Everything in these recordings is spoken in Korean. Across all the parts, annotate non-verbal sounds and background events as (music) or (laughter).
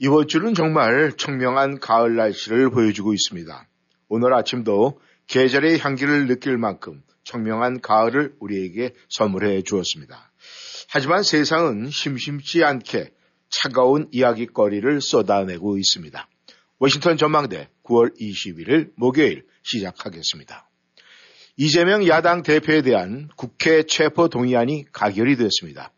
이번 주는 정말 청명한 가을 날씨를 보여주고 있습니다. 오늘 아침도 계절의 향기를 느낄 만큼 청명한 가을을 우리에게 선물해 주었습니다. 하지만 세상은 심심치 않게 차가운 이야기거리를 쏟아내고 있습니다. 워싱턴 전망대 9월 21일 목요일 시작하겠습니다. 이재명 야당 대표에 대한 국회 체포 동의안이 가결이 되었습니다.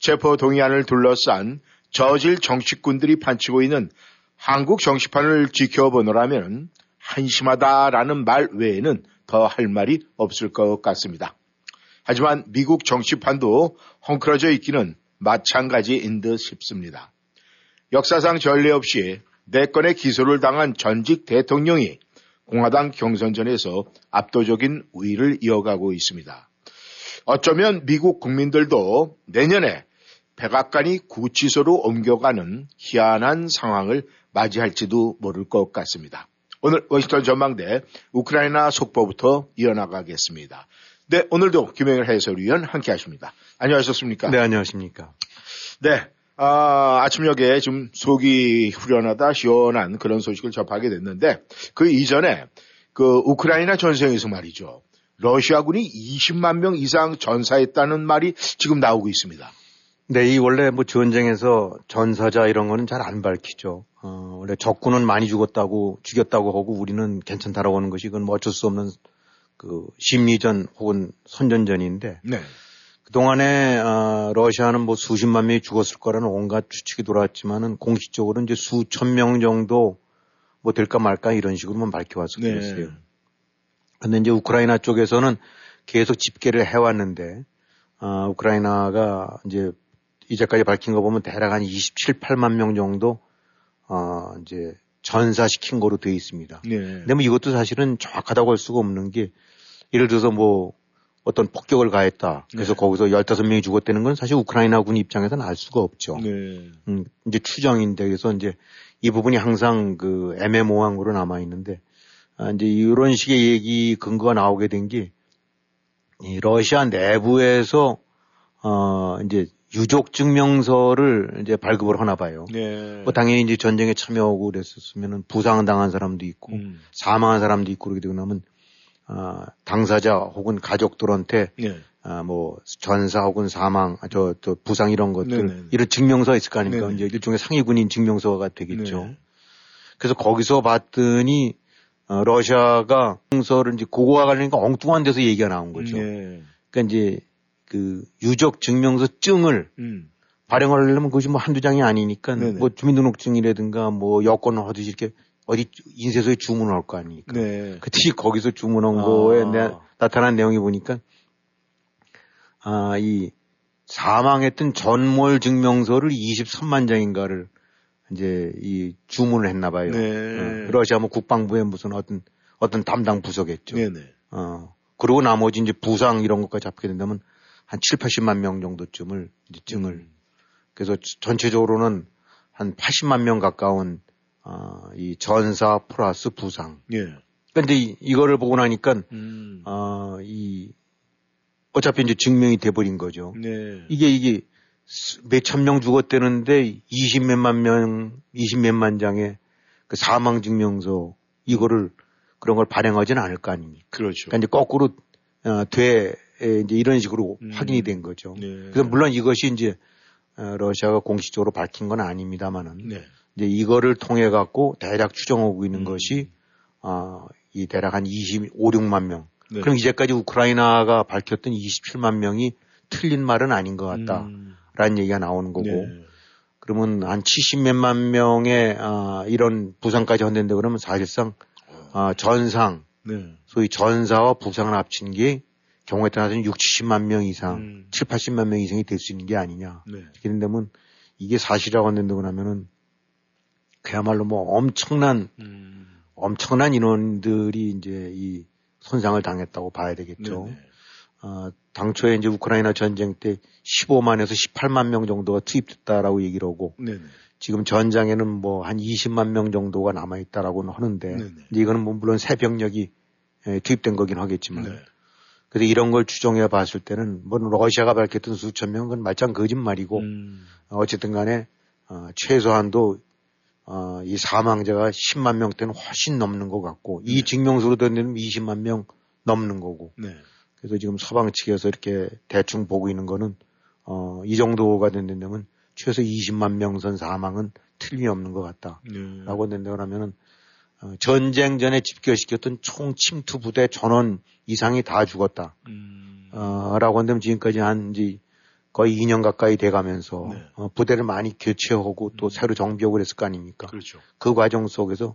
체포 동의안을 둘러싼 저질 정치꾼들이 판치고 있는 한국 정치판을 지켜보노라면 한심하다라는 말 외에는 더 할 말이 없을 것 같습니다. 하지만 미국 정치판도 헝클어져 있기는 마찬가지인 듯 싶습니다. 역사상 전례 없이 네 건의 기소를 당한 전직 대통령이 공화당 경선전에서 압도적인 우위를 이어가고 있습니다. 어쩌면 미국 국민들도 내년에 백악관이 구치소로 옮겨가는 희한한 상황을 맞이할지도 모를 것 같습니다. 오늘 워싱턴 전망대 우크라이나 속보부터 이어나가겠습니다. 네, 오늘도 김영일 해설위원 함께 하십니다. 안녕하셨습니까? 네, 안녕하십니까? 네, 아, 아침녘에 좀 속이 후련하다 시원한 그런 소식을 접하게 됐는데 그 이전에 그 우크라이나 전쟁에서 말이죠. 러시아군이 20만 명 이상 전사했다는 말이 지금 나오고 있습니다. 네, 이 원래 뭐 전쟁에서 전사자 이런 거는 잘 안 밝히죠. 어, 원래 적군은 많이 죽었다고 죽였다고 하고 우리는 괜찮다라고 하는 것이 이건 뭐 어쩔 수 없는 그 심리전 혹은 선전전인데 네. 그동안에 어, 러시아는 뭐 수십만 명이 죽었을 거라는 온갖 추측이 돌아왔지만은 공식적으로 이제 수천 명 정도 뭐 될까 말까 이런 식으로만 밝혀왔을 네. 근데 이제 우크라이나 쪽에서는 계속 집계를 해왔는데 어, 우크라이나가 이제 이제까지 밝힌 거 보면 대략 한 27, 8만 명 정도 어, 이제 전사시킨 거로 되어 있습니다. 네. 근데 뭐 이것도 사실은 정확하다고 할 수가 없는 게 예를 들어서 뭐 어떤 폭격을 가했다. 그래서 네. 거기서 15명이 죽었다는 건 사실 우크라이나 군 입장에서는 알 수가 없죠. 네. 음, 이제 추정인데 그래서 이제 이 부분이 항상 그 애매모호한 거로 남아 있는데 아, 이제 이런 식의 얘기 근거가 나오게 된 게 이 러시아 내부에서 어 이제 유족 증명서를 이제 발급을 하나 봐요. 네. 뭐 당연히 이제 전쟁에 참여하고 그랬었으면은 부상을 당한 사람도 있고 음. 사망한 사람도 있고 그러게 되고 나면 아, 당사자 혹은 가족들한테 네. 아, 뭐 전사 혹은 사망, 아, 저, 저 부상 이런 것들 네네. 이런 증명서가 있을 거 아닙니까? 네네. 이제 일종의 상위군인 증명서가 되겠죠. 네. 그래서 거기서 봤더니 어, 러시아가 증서를 이제 그거와 관련해서 엉뚱한 데서 얘기가 나온 거죠. 네. 그러니까 이제 그 유적 증명서 증을 음. 발행하려면 그것이 뭐 한두 장이 아니니까 네네. 뭐 주민등록증이라든가 뭐 여권을 하듯이 이렇게 어디 인쇄소에 주문할 거 아닙니까? 네. 그때 거기서 주문한 아. 거에 내, 나타난 내용이 보니까 아, 이 사망했던 전몰 증명서를 23만 장인가를 이제 이 주문을 했나 봐요. 네. 어, 러시아 뭐 국방부의 무슨 어떤 어떤 담당 부서겠죠. 네네. 어. 그리고 나머지 이제 부상 이런 것까지 잡게 된다면 한 7, 80만 명 정도쯤을 이제 증을 음. 그래서 전체적으로는 한 80만 명 가까운 어, 이 전사 플러스 부상. 예. 근데 이, 이거를 보고 나니까 음. 어, 이 어차피 이제 증명이 돼 버린 거죠. 네. 이게 이게 몇천 명 죽었대는데 20 몇만 명, 20 몇만 장의 그 사망 증명서 이거를 그런 걸 발행하지는 않을 거 아닙니까? 그렇죠. 그러니까 이제 거꾸로 어, 돼 에, 이제 이런 식으로 음. 확인이 된 거죠. 네. 그래서 물론 이것이 이제 어, 러시아가 공식적으로 밝힌 건 아닙니다만은 네. 이제 이거를 통해 갖고 대략 추정하고 있는 음. 것이 어, 이 대략 한 25, 6만 명. 네. 그럼 이제까지 우크라이나가 밝혔던 27만 명이 틀린 말은 아닌 것 같다라는 음. 얘기가 나오는 거고 네. 그러면 한 70몇만 명의 아, 이런 부상까지 헌된다 그러면 사실상 아, 전상 네. 소위 전사와 부상을 합친 게 경우에 따라서는 6, 70만 명 이상, 음. 7, 80만 명 이상이 될 수 있는 게 아니냐. 네. 이렇게 된다면 이게 사실이라고 한다고 하면은 그야말로 뭐 엄청난 음. 엄청난 인원들이 이제 이 손상을 당했다고 봐야 되겠죠. 네네. 어, 당초에 이제 우크라이나 전쟁 때 15만에서 18만 명 정도가 투입됐다라고 얘기를 하고 네네. 지금 전장에는 뭐 한 20만 명 정도가 남아 있다라고는 하는데 이거는 뭐 물론 새 병력이 예, 투입된 거긴 하겠지만 네. 그 래서 이런 걸 추정해 봤을 때는 뭐 러시아가 밝혔던 수천 명은 말짱 거짓말이고 음. 어쨌든 간에 어, 최소한도 어, 이 사망자가 10만 명대는 훨씬 넘는 것 같고 이 증명서로 된 20만 명 넘는 거고 네. 그래서 지금 서방 측에서 이렇게 대충 보고 있는 거는 어, 이 정도가 된다면 최소 20만 명선 사망은 틀림없는 것 같다라고 네. 된다고 하면은 어, 전쟁 전에 집결시켰던 총 침투 부대 전원 이상이 다 죽었다. 음. 어, 라고 한다면 지금까지 한 이제 거의 2년 가까이 돼가면서 네. 어, 부대를 많이 교체하고 또 새로 정비하고 그랬을 거 아닙니까? 그렇죠. 그 과정 속에서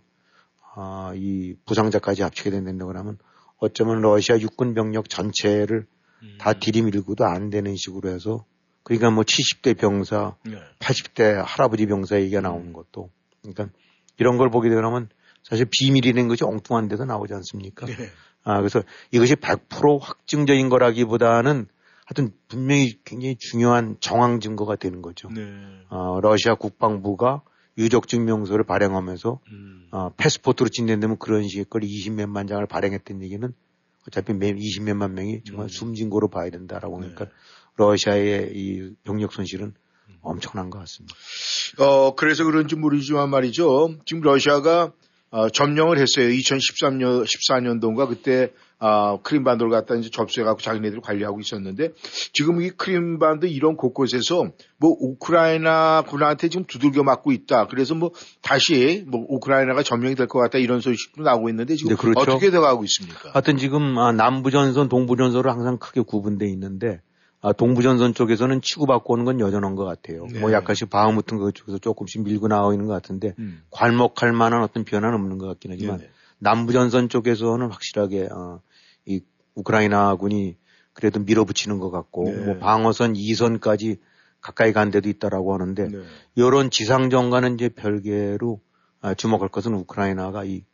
아, 이 부상자까지 합치게 된다고 하면 어쩌면 러시아 육군 병력 전체를 음. 다 들이밀고도 안 되는 식으로 해서 그러니까 뭐 70대 병사, 네. 80대 할아버지 병사 얘기가 나오는 것도 그러니까 이런 걸 보게 되면 사실 비밀이라는 것이 엉뚱한 데서 나오지 않습니까? 네. 아, 그래서 이것이 100% 확증적인 거라기보다는 하여튼 분명히 굉장히 중요한 정황 증거가 되는 거죠. 네. 어, 러시아 국방부가 유적 증명서를 발행하면서 음. 어, 패스포트로 진행되면 그런 식의 걸 20몇만 장을 발행했던 얘기는 어차피 20몇만 명이 정말 음. 숨진 거로 봐야 된다라고 하니까 네. 러시아의 이 병력 손실은 엄청난 것 같습니다. 어, 그래서 그런지 모르지만 말이죠. 지금 러시아가 어, 점령을 했어요. 2013년, 14년도인가 그때 아, 크림반도를 갖다 이제 접수해갖고 자기네들 관리하고 있었는데 지금 이 크림반도 이런 곳곳에서 뭐 우크라이나 군한테 지금 두들겨 맞고 있다. 그래서 뭐 다시 뭐 우크라이나가 점령이 될 것 같다 이런 소식도 나오고 있는데 지금 네, 그렇죠. 어떻게 돼가고 있습니까? 하여튼 지금 아, 남부 전선, 동부 전선으로 항상 크게 구분돼 있는데 아, 동부전선 쪽에서는 치고받고 오는 건 여전한 것 같아요. 네. 뭐 약간씩 바흐무튼 그쪽에서 조금씩 밀고 나와 있는 것 같은데 음. 괄목할 만한 어떤 변화는 없는 것 같긴 하지만 네네. 남부전선 쪽에서는 확실하게 어, 이 우크라이나군이 그래도 밀어붙이는 것 같고 네. 뭐 방어선 2선까지 가까이 간 데도 있다라고 하는데 네. 이런 지상전과는 이제 별개로 아, 주목할 것은 우크라이나가 이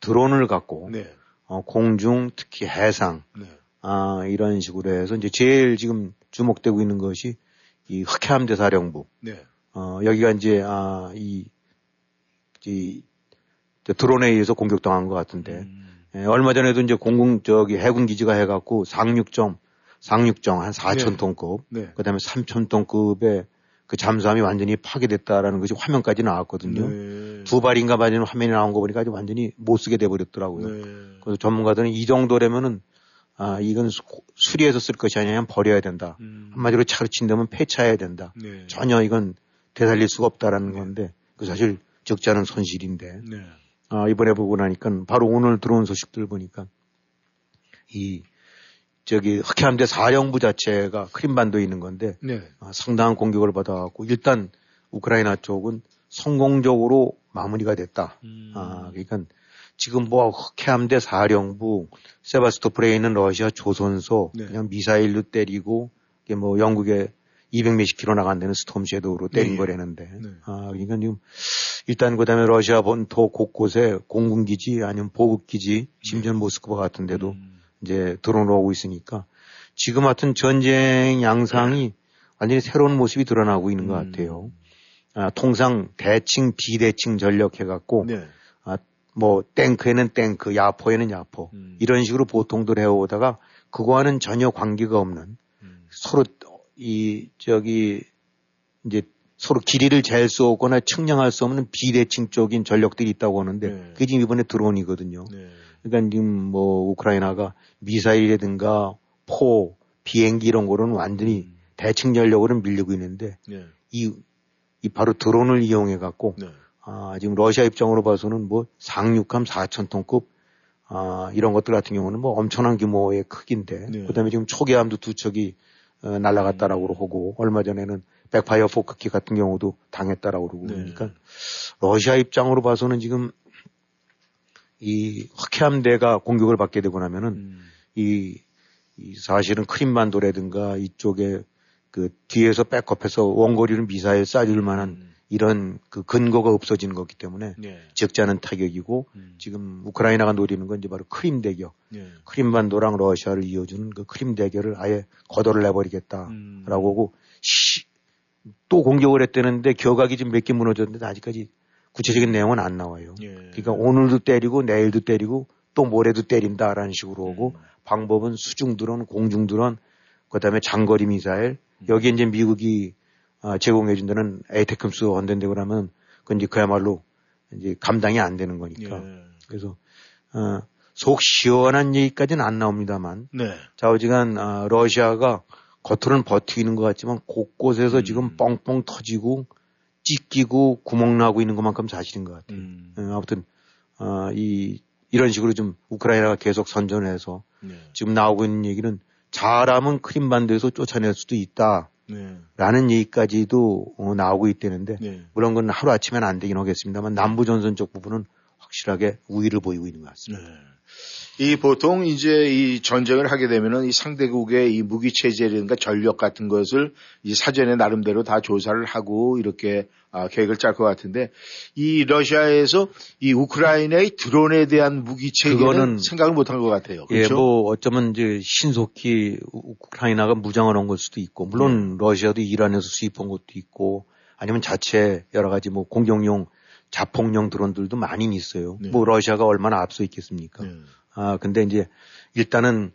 드론을 갖고 네. 어, 공중 특히 해상 네. 아, 이런 식으로 해서 이제 제일 지금 주목되고 있는 것이 이 흑해함대 사령부 네. 어, 여기가 이제 아, 이, 이저 드론에 의해서 공격당한 것 같은데 음. 예, 얼마 전에도 이제 공군 저기 해군 기지가 해갖고 상륙정 상륙정 한 4천 네. 톤급 네. 그 다음에 3천 톤급의 그 잠수함이 완전히 파괴됐다라는 것이 화면까지 나왔거든요. 네. 두 발인가 맞는 화면이 나온 거 보니까 아주 완전히 못 쓰게 돼버렸더라고요. 네. 그래서 전문가들은 이 정도라면은 아 이건 수, 수리해서 쓸 것이 아니라 버려야 된다. 음. 한마디로 차로 친다면 폐차해야 된다. 네. 전혀 이건 되살릴 수가 없다라는 건데 그 사실 적지 않은 손실인데 네. 아, 이번에 보고 나니까 바로 오늘 들어온 소식들 보니까 이 저기 흑해함대 사령부 자체가 크림반도에 있는 건데 네. 아, 상당한 공격을 받아갖고 일단 우크라이나 쪽은 성공적으로 마무리가 됐다. 음. 아, 그러니까 지금 뭐 흑해함대 사령부 세바스토폴에 있는 러시아 조선소 네. 그냥 미사일로 때리고 이게 뭐 영국에 200 몇십 킬로 나간다는 스톰 섀도우로 때린 네. 거라는데 네. 아, 그러니까 지금 일단 그다음에 러시아 본토 곳곳에 공군기지 아니면 보급기지 심지어 는 모스크바 같은 데도 음. 이제 드론으로 오고 있으니까 지금 같은 전쟁 양상이 완전히 새로운 모습이 드러나고 있는 것 음. 같아요. 아, 통상 대칭, 비대칭 전력 해갖고 네. 뭐 탱크에는 탱크, 야포에는 야포 음. 이런 식으로 보통들 해오다가 그거와는 전혀 관계가 없는 음. 서로 이 저기 이제 서로 길이를 잴 수 없거나 측량할 수 없는 비대칭 쪽인 전력들이 있다고 하는데 네. 그게 지금 이번에 드론이거든요. 네. 그러니까 지금 뭐 우크라이나가 미사일이라든가 포, 비행기 이런 거로는 완전히 음. 대칭 전력으로 밀리고 있는데 네. 이, 이 바로 드론을 이용해 갖고 네. 아, 지금 러시아 입장으로 봐서는 뭐 상륙함 4천 톤급 아, 이런 것들 같은 경우는 뭐 엄청난 규모의 크기인데 네. 그다음에 지금 초계함도 두 척이 어, 날아갔다라고 하고 얼마 전에는 백파이어 폭격기 같은 경우도 당했다라고 그러고 네. 그러니까 러시아 입장으로 봐서는 지금 이 흑해함대가 공격을 받게 되고 나면은 음. 이, 이 사실은 크림반도라든가 이쪽에 그 뒤에서 백업해서 원거리는 미사일 쏴줄 만한 음. 이런 그 근거가 없어지는 거기 때문에 예. 적잖은 타격이고 음. 지금 우크라이나가 노리는 건 이제 바로 크림 대교, 예. 크림반도랑 러시아를 이어주는 그 크림 대교를 아예 거덜을 내버리겠다라고 음. 하고 시- 또 공격을 했다는데 격악이 지금 몇 개 무너졌는데 아직까지 구체적인 내용은 안 나와요. 예. 그러니까 오늘도 때리고 내일도 때리고 또 모레도 때린다라는 식으로 오고 음. 방법은 수중 드론, 공중 드론, 그다음에 장거리 미사일 음. 여기 이제 미국이 아, 제공해준다는 에이테크스 원된다고 그러면 그건 이제 그야말로 이제 감당이 안 되는 거니까 예. 그래서 어, 속 시원한 얘기까지는 안 나옵니다만 네. 좌우지간 아, 러시아가 겉으로는 버티는 것 같지만 곳곳에서 음. 지금 뻥뻥 터지고 찢기고 구멍 나고 있는 것만큼 사실인 것 같아요. 음. 어, 아무튼 어, 이 이런 식으로 좀 우크라이나가 계속 선전해서 네. 지금 나오고 있는 얘기는 잘하면 크림반도에서 쫓아낼 수도 있다 라는 네. 얘기까지도 어, 나오고 있다는데 네. 물론 그건 하루 아침에는 안 되긴 하겠습니다만 남부 전선 쪽 부분은 확실하게 우위를 보이고 있는 것 같습니다. 네. 이 보통 이제 이 전쟁을 하게 되면은 이 상대국의 이 무기 체제라든가 전력 같은 것을 이 사전에 나름대로 다 조사를 하고 이렇게 아, 계획을 짤 것 같은데 이 러시아에서 이 우크라이나의 드론에 대한 무기 체계는 생각을 못한 것 같아요. 예, 그렇죠? 뭐 어쩌면 이제 신속히 우- 우크라이나가 무장을 한 걸 수도 있고 물론 러시아도 이란에서 수입한 것도 있고 아니면 자체 여러 가지 뭐 공격용 자폭용 드론들도 많이 있어요. 네. 뭐 러시아가 얼마나 앞서 있겠습니까? 네. 아 근데 이제 일단은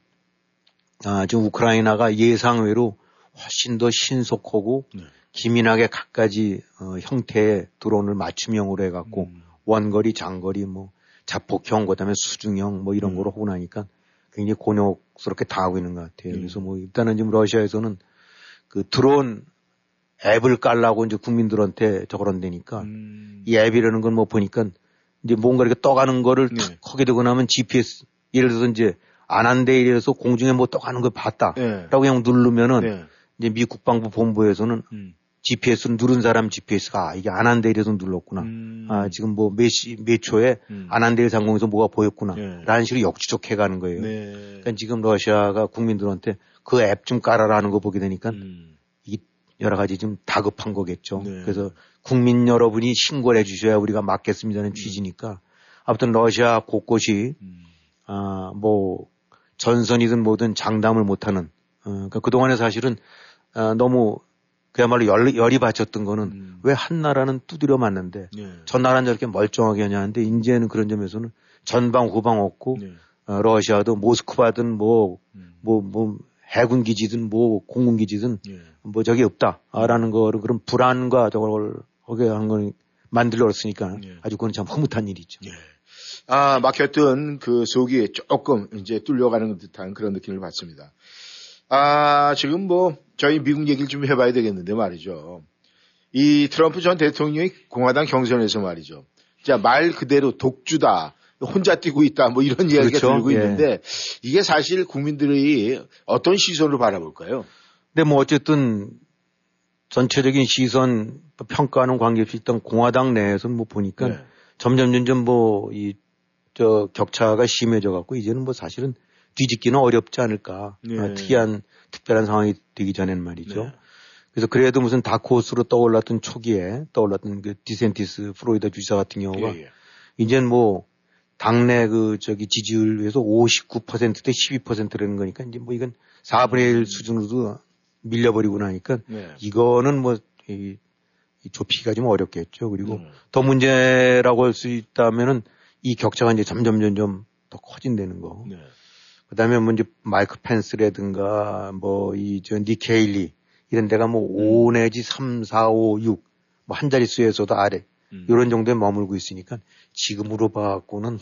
아 지금 우크라이나가 예상외로 훨씬 더 신속하고 네. 기민하게 각가지 어, 형태의 드론을 맞춤형으로 해갖고 음. 원거리, 장거리, 뭐 자폭형, 그다음에 수중형 뭐 이런 음. 거로 하고 나니까 굉장히 곤욕스럽게 당하고 있는 것 같아요. 음. 그래서 뭐 일단은 지금 러시아에서는 그 드론 앱을 깔라고 이제 국민들한테 저그런다니까 음. 이 앱이라는 건 뭐 보니까 이제 뭔가 이렇게 떠가는 거를 네. 탁 하게 되고 나면 GPS 예를 들어서 이제 안 한데 이래서 공중에 뭐 떠가는 걸 봤다. 네. 라고 그냥 누르면은 네. 이제 미 국방부 본부에서는 음. GPS를 누른 사람 GPS가 아, 이게 안 한데 이래서 눌렀구나. 음. 아, 지금 뭐 몇 시, 몇 초에 음. 안한데일 상공에서 뭐가 보였구나. 네. 라는 식으로 역추적해 가는 거예요. 네. 그러니까 지금 러시아가 국민들한테 그 앱 좀 깔아라는 거 보게 되니까 음. 이 여러 가지 좀 다급한 거겠죠. 네. 그래서 국민 여러분이 신고를 해 주셔야 우리가 막겠습니다는 취지니까 아무튼 러시아 곳곳이 음. 아, 뭐 전선이든 뭐든 장담을 못하는 어, 그러니까 그동안에 사실은 아, 너무 그야말로 열, 열이 받쳤던 거는 음. 왜한 나라는 두드려 맞는데 네. 전 나라는 저렇게 멀쩡하게 하냐는데 이제는 그런 점에서는 전방 후방 없고 네. 어, 러시아도 모스크바든 뭐 음. 뭐, 뭐, 해군 기지든 뭐, 공군 기지든 예. 뭐, 저기 없다라는 거를 그런 불안과 저걸 하게 한건 만들었으니까 예. 아주 그건 참 흐뭇한 일이죠. 예. 아, 막혔던 그 속이 조금 이제 뚫려가는 듯한 그런 느낌을 받습니다. 아, 지금 뭐, 저희 미국 얘기를 좀 해봐야 되겠는데 말이죠. 이 트럼프 전 대통령이 공화당 경선에서 말이죠. 자, 말 그대로 독주다. 혼자 뛰고 있다. 뭐 이런 이야기가 그렇죠. 들고 예. 있는데 이게 사실 국민들이 어떤 시선으로 바라볼까요? 근데 뭐 어쨌든 전체적인 시선 평가하는 관계없이 일단 공화당 내에서는 뭐 보니까 네. 점점 점점 뭐 이 저 격차가 심해져 갖고 이제는 뭐 사실은 뒤집기는 어렵지 않을까. 네. 아, 특이한 특별한 상황이 되기 전에는 말이죠. 네. 그래서 그래도 무슨 다크호스로 떠올랐던 초기에 떠올랐던 그 디센티스 프로이다 주지사 같은 경우가 예, 예. 이제는 뭐 당내 그 저기 지지율에서 59%대 12%라는 거니까 이제 뭐 이건 4분의 1 수준으로도 밀려버리고 나니까 네. 이거는 뭐 이, 이 좁히기가 좀 어렵겠죠. 그리고 음. 더 문제라고 할 수 있다면은 이 격차가 이제 점점 점점 더 커진다는 거. 네. 그다음에 뭐 이제 마이크 펜스라든가 뭐 이 저 니케일리 이런 데가 뭐 음. 5 내지 3, 4, 5, 6 뭐 한 자릿수에서도 아래 음. 이런 정도에 머물고 있으니까 지금으로 봐갖고는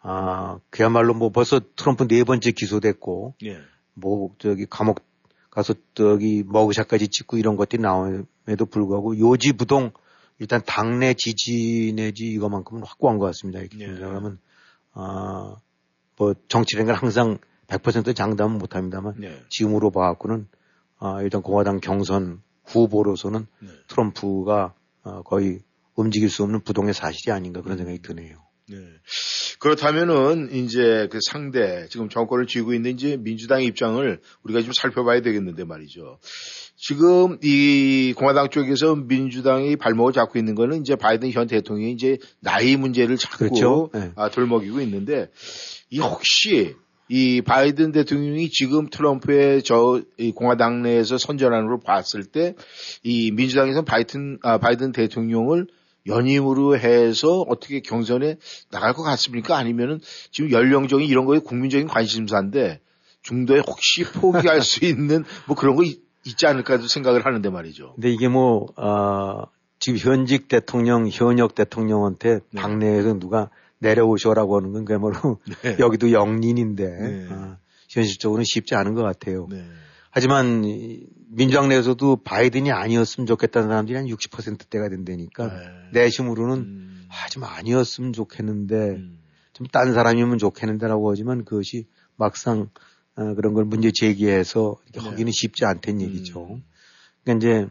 아 그야말로 뭐 벌써 트럼프 네 번째 기소됐고 예. 뭐 저기 감옥 가서 저기 머그샷까지 찍고 이런 것들이 나옴에도 불구하고 요지부동 일단 당내 지지 내지 이거만큼은 확고한 것 같습니다. 이렇게 예. 그러면 아뭐 정치라는 건 항상 100% 장담은 못합니다만 네. 지금으로 봐갖고는 아 일단 공화당 경선 후보로서는 네. 트럼프가 어, 거의 움직일 수 없는 부동의 사실이 아닌가 그런 생각이 드네요. 네. 그렇다면은 이제 그 상대 지금 정권을 쥐고 있는 이제 민주당의 입장을 우리가 좀 살펴봐야 되겠는데 말이죠. 지금 이 공화당 쪽에서 민주당이 발목을 잡고 있는 거는 이제 바이든 현 대통령이 이제 나이 문제를 자꾸 그렇죠. 네. 아, 돌먹이고 있는데 이 혹시 이 바이든 대통령이 지금 트럼프의 저이 공화당 내에서 선전하는 걸 봤을 때 이 민주당에서 바이든 아, 바이든 대통령을 연임으로 해서 어떻게 경선에 나갈 것 같습니까? 아니면은 지금 연령적인 이런 거에 국민적인 관심사인데 중도에 혹시 포기할 수 있는 뭐 그런 거 있, 지 않을까 생각을 하는데 말이죠. 근데 이게 뭐, 어, 지금 현직 대통령, 현역 대통령한테 네. 당내에서 누가 내려오셔라고 하는 건 그야말로 네. (laughs) 여기도 영린인데 네. 어, 현실적으로는 쉽지 않은 것 같아요. 네. 하지만 이 민주당 내에서도 바이든이 아니었으면 좋겠다는 사람들이 한 60%대가 된다니까 네. 내심으로는 음. 아, 좀 아니었으면 좋겠는데 음. 좀딴 사람이면 좋겠는데라고 하지만 그것이 막상 어, 그런 걸 문제 제기해서 이렇게 네. 하기는 쉽지 않다는 얘기죠. 음. 그러니까 이제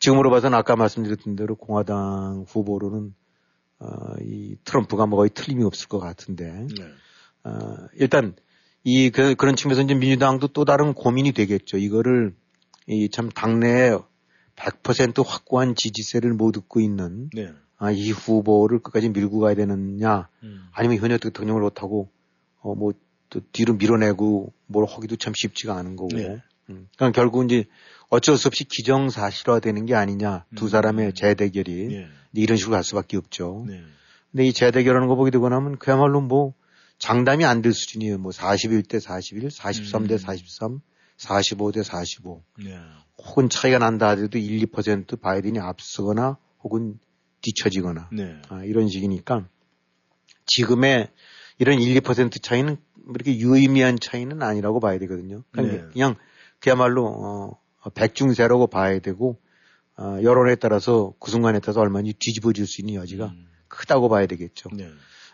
지금으로 봐서는 아까 말씀드렸던 대로 공화당 후보로는 어, 이 트럼프가 뭐 거의 틀림이 없을 것 같은데 네. 어, 일단 이 그, 런 측면에서 이제 민주당도 또 다른 고민이 되겠죠. 이거를 이 참 당내에 100% 확고한 지지세를 못 얻고 있는 네. 아, 이 후보를 끝까지 밀고 가야 되느냐 음. 아니면 현역 대통령을 못하고 어, 뭐 또 뒤로 밀어내고 뭘 하기도 참 쉽지가 않은 거고. 네. 음. 그러니까 결국 이제 어쩔 수 없이 기정사실화되는 게 아니냐 두 음. 사람의 재대결이 예. 이런 식으로 갈 수밖에 없죠. 네. 근데 이 재대결하는 거 보게 되고 나면 그야말로 뭐 장담이 안 될 수준이에요. 뭐 41대 41, 43대 음. 43, 45대 45. 네. 혹은 차이가 난다 하더라도 1, 2% 바이든이 앞서거나 혹은 뒤처지거나 네. 아, 이런 식이니까 지금의 이런 1, 2% 차이는 그렇게 유의미한 차이는 아니라고 봐야 되거든요. 그냥, 네. 그냥 그야말로 어, 백중세라고 봐야 되고 어, 여론에 따라서 그 순간에 따라서 얼마나 뒤집어질 수 있는 여지가 음. 크다고 봐야 되겠죠. 네.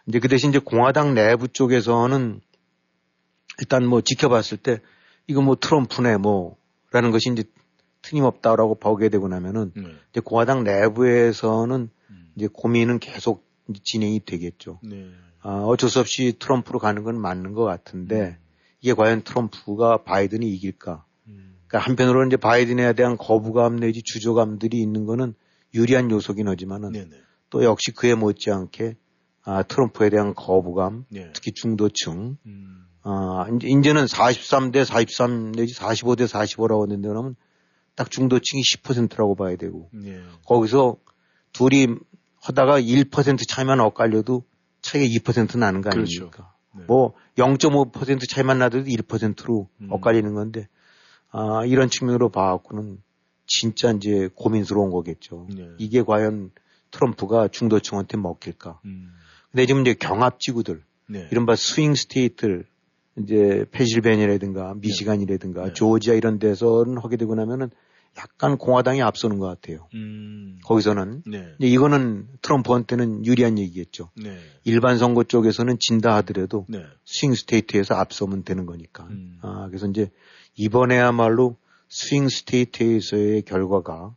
이제 그 대신 이제 공화당 내부 쪽에서는 일단 뭐 지켜봤을 때 이거 뭐 트럼프네 뭐라는 것이 이제 틀림없다라고 보게 되고 나면은 네. 이제 공화당 내부에서는 음. 이제 고민은 계속 진행이 되겠죠. 네. 아, 어쩔 수 없이 트럼프로 가는 건 맞는 것 같은데 이게 과연 트럼프가 바이든이 이길까? 음. 그러니까 한편으로는 이제 바이든에 대한 거부감 내지 주저감들이 있는 거는 유리한 요소긴 하지만은 네네. 또 역시 그에 못지않게 아, 트럼프에 대한 거부감, 네. 특히 중도층, 음. 아, 이제, 이제는 43대 43 내지 45대 45라고 하는데 그러면 딱 중도층이 10%라고 봐야 되고 네. 거기서 둘이 하다가 1% 차이만 엇갈려도 차이가 2% 나는 거 그렇죠. 아닙니까? 네. 뭐0.5% 차이만 나도 1%로 음. 엇갈리는 건데 아, 이런 측면으로 봐갖고는 진짜 이제 고민스러운 거겠죠. 네. 이게 과연 트럼프가 중도층한테 먹힐까? 음. 근데 지금 이제 경합 지구들, 네. 이른바 swing state를 이제 펜실베니아라든가 미시간이라든가 네. 조지아 이런 데서는 하게 되고 나면은 약간 공화당이 앞서는 것 같아요. 음. 거기서는 네. 이거는 트럼프한테는 유리한 얘기겠죠. 네. 일반 선거 쪽에서는 진다 하더라도 네. swing state에서 앞서면 되는 거니까. 음. 아, 그래서 이제 이번에야말로 스윙 스테이트에서의 결과가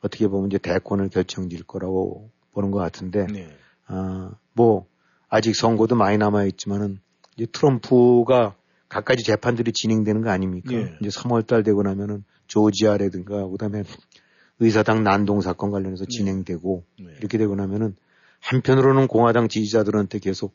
어떻게 보면 이제 대권을 결정질 거라고 보는 것 같은데, 네. 아, 뭐, 아직 선거도 많이 남아 있지만은, 이제 트럼프가 갖가지 재판들이 진행되는 거 아닙니까? 예. 이제 3월 달 되고 나면은 조지아라든가, 그 다음에 의사당 난동 사건 관련해서 네. 진행되고, 네. 이렇게 되고 나면은, 한편으로는 공화당 지지자들한테 계속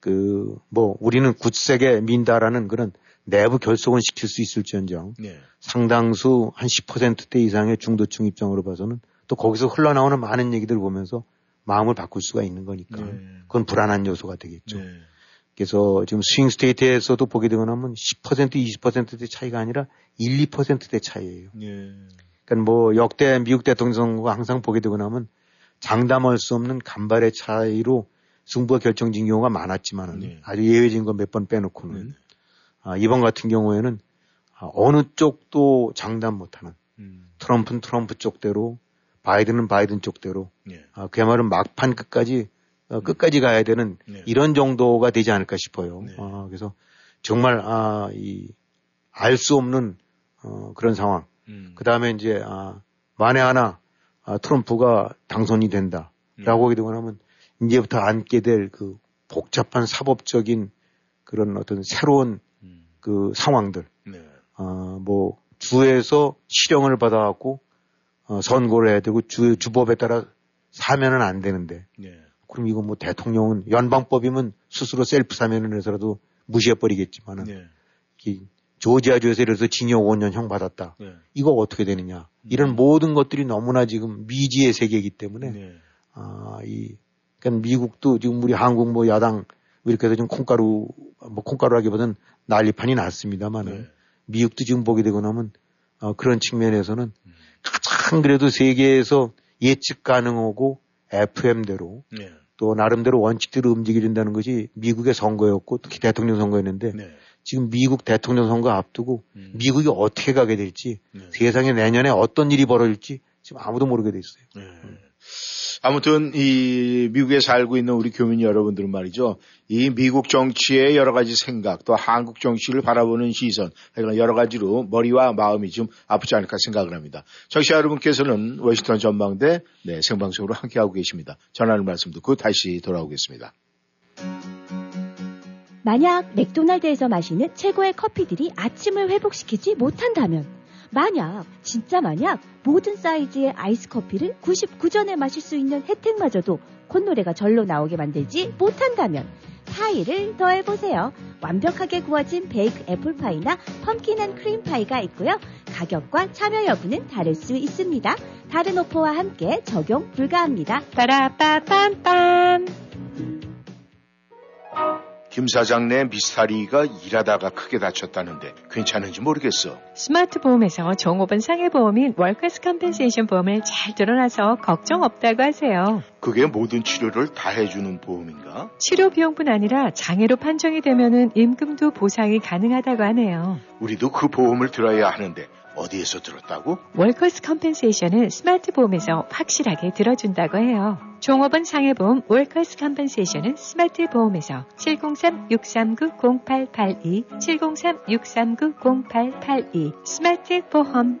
그, 뭐, 우리는 굳세게 민다라는 그런 내부 결속은 시킬 수 있을지언정 네. 상당수 한 10%대 이상의 중도층 입장으로 봐서는 또 거기서 흘러나오는 많은 얘기들 보면서 마음을 바꿀 수가 있는 거니까 네. 그건 불안한 요소가 되겠죠. 네. 그래서 지금 스윙 스테이트에서도 보게 되고 나면 10% 20%대 차이가 아니라 1, 2%대 차이예요. 네. 그러니까 뭐 역대 미국 대통령 선거가 항상 보게 되고 나면 장담할 수 없는 간발의 차이로 승부가 결정진 경우가 많았지만은 네. 아주 예외적인 거 몇 번 빼놓고는 네. 아, 이번 같은 경우에는 아, 어느 쪽도 장담 못하는 음. 트럼프는 트럼프 쪽대로 바이든은 바이든 쪽대로 네. 아, 그야말로 막판 끝까지 어, 끝까지 가야 되는 네. 이런 정도가 되지 않을까 싶어요. 네. 아, 그래서 정말 아, 이알 수 없는 어, 그런 상황. 음. 그 다음에 이제 아, 만에 하나 아, 트럼프가 당선이 된다라고 음. 하게 되고 나면 이제부터 안게 될 그 복잡한 사법적인 그런 어떤 새로운 음. 그 상황들, 네. 어, 뭐 주에서 실형을 받아갖고 어, 선고를 해야 되고 주 주법에 따라 사면은 안 되는데 네. 그럼 이거 뭐 대통령은 연방법이면 스스로 셀프 사면을 해서라도 무시해버리겠지만은 네. 이 조지아주에서 이래서 징역 5년 형 받았다. 네. 이거 어떻게 되느냐. 이런 모든 것들이 너무나 지금 미지의 세계이기 때문에 네. 아, 이, 그러니까 미국도 지금 우리 한국 뭐 야당 이렇게 해서 좀 콩가루, 뭐 콩가루라기보다는 난리판이 났습니다만은 네. 미국도 지금 보게 되고 나면 어, 그런 측면에서는 가장 그래도 세계에서 예측 가능하고 FM대로 네. 또 나름대로 원칙대로 움직여준다는 것이 미국의 선거였고 특히 대통령 선거였는데 네. 지금 미국 대통령 선거 앞두고 음. 미국이 어떻게 가게 될지 네. 세상에 내년에 어떤 일이 벌어질지 지금 아무도 모르게 돼 있어요. 네. 아무튼 이 미국에 살고 있는 우리 교민 여러분들은 말이죠. 이 미국 정치의 여러 가지 생각 또 한국 정치를 바라보는 시선 이런 여러 가지로 머리와 마음이 좀 아프지 않을까 생각을 합니다. 청취자 여러분께서는 워싱턴 전망대 네, 생방송으로 함께하고 계십니다. 전하는 말씀 듣고 다시 돌아오겠습니다. 만약 맥도날드에서 마시는 최고의 커피들이 아침을 회복시키지 못한다면, 만약, 진짜 만약 모든 사이즈의 아이스 커피를 99전에 마실 수 있는 혜택마저도 콧노래가 절로 나오게 만들지 못한다면, 파이를 더해보세요. 완벽하게 구워진 baked apple pie나 pumpkin and cream pie가 있고요. 가격과 참여 여부는 다를 수 있습니다. 다른 오퍼와 함께 적용 불가합니다. 빠라빠빰빰. 김 사장 내 미스터 리가 일하다가 크게 다쳤다는데 괜찮은지 모르겠어. 스마트 보험에서 종업원 상해보험인 Workers' Compensation 보험을 잘 들어놔서 걱정 없다고 하세요. 그게 모든 치료를 다 해주는 보험인가? 치료 비용뿐 아니라 장애로 판정이 되면은 임금도 보상이 가능하다고 하네요. 우리도 그 보험을 들어야 하는데 어디에서 들었다고? Workers' Compensation은 스마트 보험에서 확실하게 들어준다고 해요. 종업원 상해보험 Workers' Compensation은 스마트 보험에서 703-639-0882, 703-639-0882 스마트 보험.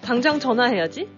당장 전화해야지.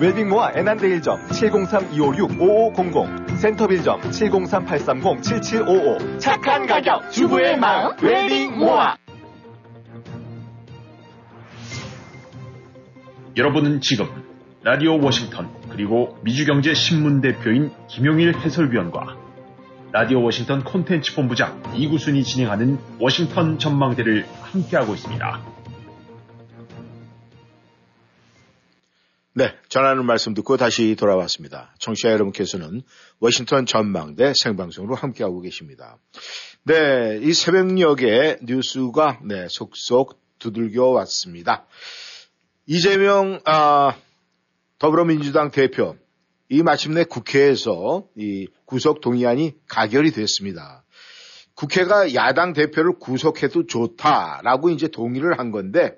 웰빙모아 애난데일점 703-256-5500 센터빌점 703-830-7755 착한 가격 주부의 마음 웰빙모아 여러분은 지금 라디오 워싱턴 그리고 미주경제 신문 대표인 김용일 해설위원과 라디오 워싱턴 콘텐츠 본부장 이구순이 진행하는 워싱턴 전망대를 함께하고 있습니다. 네, 전하는 말씀 듣고 다시 돌아왔습니다. 청취자 여러분께서는 워싱턴 전망대 생방송으로 함께하고 계십니다. 네, 이 새벽녘에 뉴스가 네, 속속 두들겨 왔습니다. 이재명 아, 더불어민주당 대표 이 마침내 국회에서 이 구속 동의안이 가결이 됐습니다. 국회가 야당 대표를 구속해도 좋다라고 이제 동의를 한 건데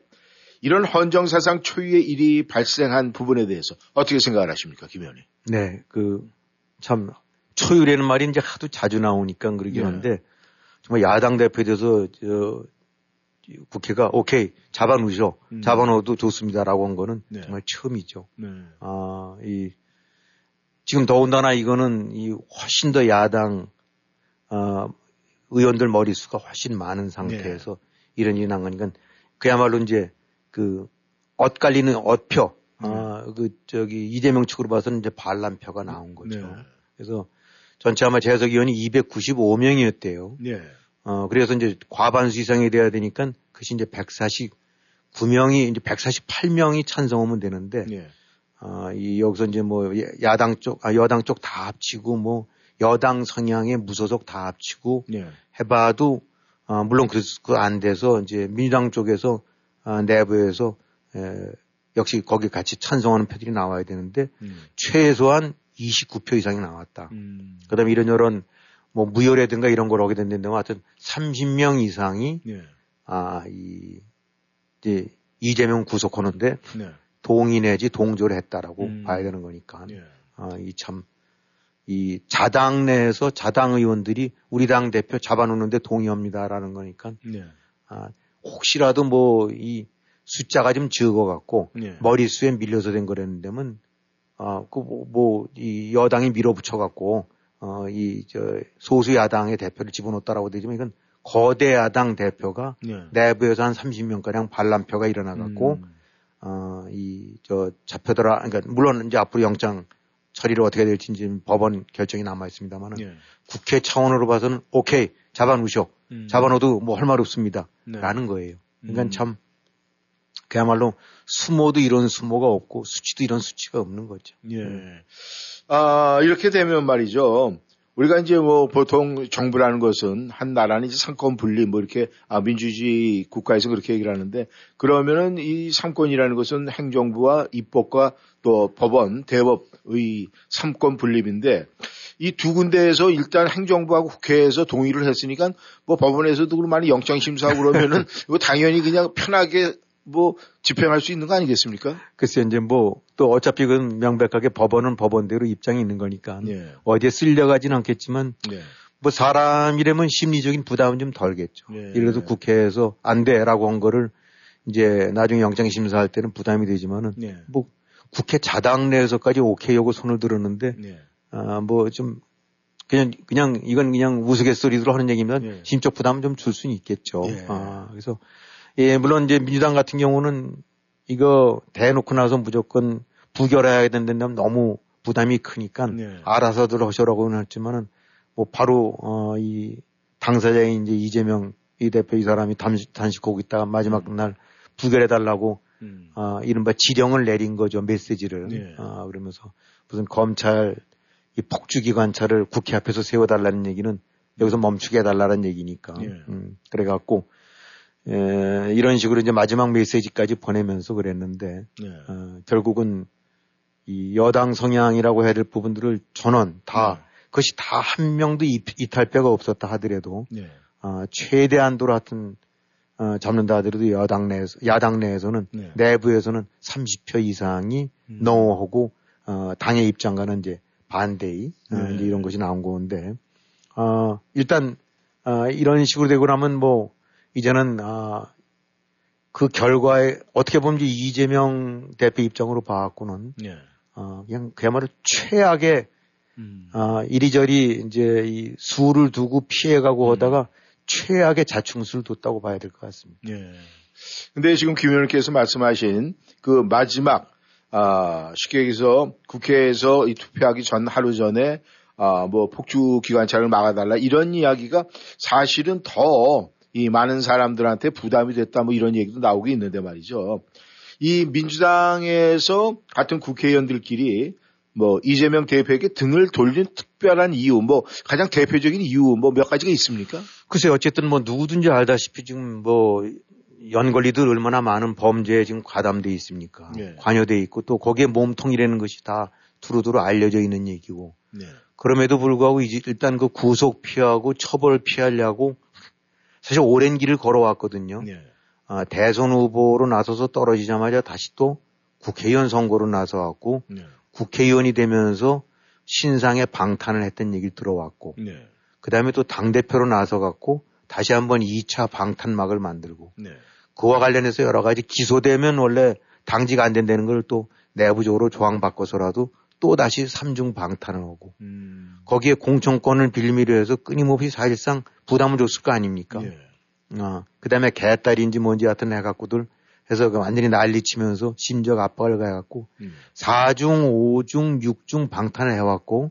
이런 헌정사상 초유의 일이 발생한 부분에 대해서 어떻게 생각을 하십니까, 김 의원님? 네, 그 참 초율이라는 말이 이제 하도 자주 나오니까 그러긴 네. 한데 정말 야당 대표에 대해서 저 국회가 오케이 잡아놓으셔 음. 잡아놓어도 좋습니다라고 한 거는 네. 정말 처음이죠. 네. 아, 이, 지금 더군다나 이거는 이 훨씬 더 야당, 아, 의원들 머릿수가 훨씬 많은 상태에서 이런 일이 난 거니까 그야말로 이제 그 엇갈리는 엇표, 아, 그 저기 이재명 측으로 봐서는 이제 반란표가 나온 거죠. 네. 그래서 전체 아마 재석 의원이 295명이었대요. 예. 어, 그래서 이제 과반수 이상이 돼야 되니까 그것이 이제 149명이 이제 148명이 찬성하면 되는데 예. 아, 이 여기서 이제 뭐 야- 야당 쪽, 아, 여당 쪽 다 합치고 뭐 여당 성향의 무소속 다 합치고 예. 해봐도 아, 물론 그안 돼서 이제 민주당 쪽에서 아, 내부에서 에, 역시 거기 같이 찬성하는 표들이 나와야 되는데 음. 최소한 29표 이상이 나왔다. 음. 그다음에 이런 저런 뭐 무효라든가 이런 걸 하게 됐는데 하여튼 30명 이상이 예. 아, 이 이제 이재명 구속하는데 네. 동의 내지 동조를 했다라고 음. 봐야 되는 거니까. 예. 아, 이 참, 이 자당 내에서 자당 의원들이 우리 당 대표 잡아놓는데 동의합니다라는 거니까. 네. 아, 혹시라도 뭐 이 숫자가 좀 적어갖고 예. 머릿수에 밀려서 된 거랬는데면 아, 그 뭐, 뭐, 이 여당이 밀어붙여갖고 어, 이 저 소수 야당의 대표를 집어넣었다라고 되지만 이건 거대 야당 대표가 예. 내부에서 한 30명 가량 반란표가 일어나갖고 음. 어, 이, 저, 잡혀들어, 그러니까, 물론 이제 앞으로 영장 처리를 어떻게 될지 이제 법원 결정이 남아 있습니다만은 예. 국회 차원으로 봐서는 오케이, 잡아놓으셔. 음. 잡아놓어도 뭐 할 말 없습니다. 네. 라는 거예요. 그러니까 음. 참, 그야말로 수모도 이런 수모가 없고 수치도 이런 수치가 없는 거죠. 예. 아, 이렇게 되면 말이죠. 우리가 이제 뭐 보통 정부라는 것은 한 나라는 이제 상권 분리 뭐 이렇게 아, 민주주의 국가에서 그렇게 얘기를 하는데 그러면은 이 상권이라는 것은 행정부와 입법과 또 법원, 대법의 삼권 분립인데 이 두 군데에서 일단 행정부하고 국회에서 동의를 했으니까 뭐 법원에서도 그만이 영장 심사하고 그러면은 이거 (laughs) 당연히 그냥 편하게 뭐 집행할 수 있는 거 아니겠습니까? 글쎄 이제 뭐 또 어차피 그건 명백하게 법원은 법원대로 입장이 있는 거니까 예. 어디에 쓸려가진 않겠지만 예. 뭐 사람이라면 심리적인 부담은 좀 덜겠죠. 예. 이래도 국회에서 안 돼라고 한 거를 이제 나중에 영장 심사할 때는 부담이 되지만은 예. 뭐 국회 자당 내에서까지 오케이 하고 손을 들었는데 예. 아뭐좀 그냥 그냥 이건 그냥 우스갯소리로 하는 얘기면 예. 심적 부담 좀 줄 수는 있겠죠. 예. 아 그래서 예 물론 이제 민주당 같은 경우는 이거 대놓고 나서 무조건 부결해야 된다면 너무 부담이 크니까 네. 알아서들 하셔라고는 했지만은 뭐 바로 어 이 당사자인 이제 이재명 이 대표 이 사람이 단식, 단식하고 있다가 마지막 날 부결해 달라고 음. 아 이른바 지령을 내린 거죠 메시지를 네. 아 그러면서 무슨 검찰 이 폭주기관차를 국회 앞에서 세워달라는 얘기는 여기서 멈추게 해달라는 얘기니까 예. 음, 그래갖고 에, 이런 식으로 이제 마지막 메시지까지 보내면서 그랬는데 네. 어, 결국은 이 여당 성향이라고 해야 될 부분들을 전원 다 그것이 다 한 명도 이, 이탈배가 없었다 하더라도 네. 어, 최대한도로 하여튼 어, 잡는다 하더라도 여당 내에서 야당 내에서는 네. 내부에서는 30표 이상이 음. 노하고 어, 당의 입장과는 이제 반대의 어, 네. 이런 것이 나온 건데 어, 일단 어, 이런 식으로 되고 나면 뭐 이제는 아, 그 결과에 어떻게 보면 이제 이재명 대표 입장으로 봐갖고는 네. 어, 그냥 그야말로 최악의 음. 아, 이리저리 이제 이 수를 두고 음. 피해가고 하다가 최악의 자충수를 뒀다고 봐야 될 것 같습니다. 예. 근데 지금 김 의원님께서 말씀하신 그 마지막 아, 쉽게 얘기해서 국회에서 이 투표하기 전 하루 전에 아, 뭐 폭주 기관차를 막아달라 이런 이야기가 사실은 더 이 많은 사람들한테 부담이 됐다 뭐 이런 얘기도 나오고 있는데 말이죠. 이 민주당에서 같은 국회의원들끼리 뭐 이재명 대표에게 등을 돌린 특별한 이유 뭐 가장 대표적인 이유 뭐 몇 가지가 있습니까? 글쎄 어쨌든 뭐 누구든지 알다시피 지금 뭐 연걸리들 얼마나 많은 범죄에 지금 과담돼 있습니까? 예. 관여돼 있고 또 거기에 몸통이라는 것이 다 두루두루 알려져 있는 얘기고 네. 그럼에도 불구하고 이제 일단 그 구속 피하고 처벌 피하려고 사실 오랜 길을 걸어왔거든요. 네. 아, 대선 후보로 나서서 떨어지자마자 다시 또 국회의원 선거로 나서갖고 네. 국회의원이 되면서 신상에 방탄을 했던 얘기를 들어왔고 네. 그 다음에 또 당 대표로 나서 갖고 다시 한번 2차 방탄막을 만들고 네. 그와 관련해서 여러 가지 기소되면 원래 당직 안 된다는 걸 또 내부적으로 조항 바꿔서라도 또 다시 삼중 방탄을 하고 음. 거기에 공천권을 빌미로 해서 끊임없이 사실상 부담을 줬을 거 아닙니까? 예. 어, 그 다음에 개딸인지 뭔지 하여튼 해갖고들 해서 그 완전히 난리 치면서 심적 압박을 가해갖고 음. 4중, 5중, 6중 방탄을 해왔고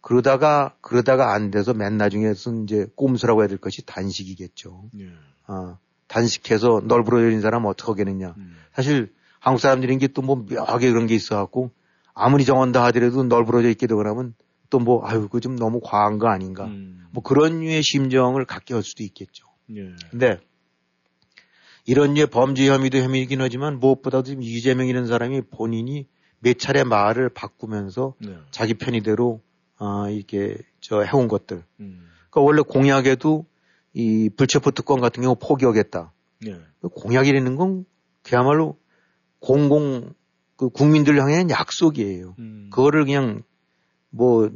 그러다가 그러다가 안 돼서 맨 나중에서 이제 꼼수라고 해야 될 것이 단식이겠죠. 예. 어, 단식해서 널브러진 사람 어떻게 하겠느냐. 음. 사실 한국 사람들인 게 또 뭐 묘하게 그런 게 있어갖고 아무리 정한다 하더라도 널브러져 있게 되고 나면 또 뭐 아유 그 좀 너무 과한 거 아닌가. 음. 뭐 그런 류의 심정을 갖게 할 수도 있겠죠. 예. 근데 이런 류의 범죄 혐의도 혐의이긴 하지만 무엇보다도 지금 이재명이라는 사람이 본인이 몇 차례 말을 바꾸면서 네. 자기 편의대로 아 이렇게 저 해온 것들. 음. 그러니까 원래 공약에도 이 불체포 특권 같은 경우 포기하겠다. 예. 공약이라는 건 그야말로 공공 그 국민들 향한 약속이에요. 음. 그거를 그냥 뭐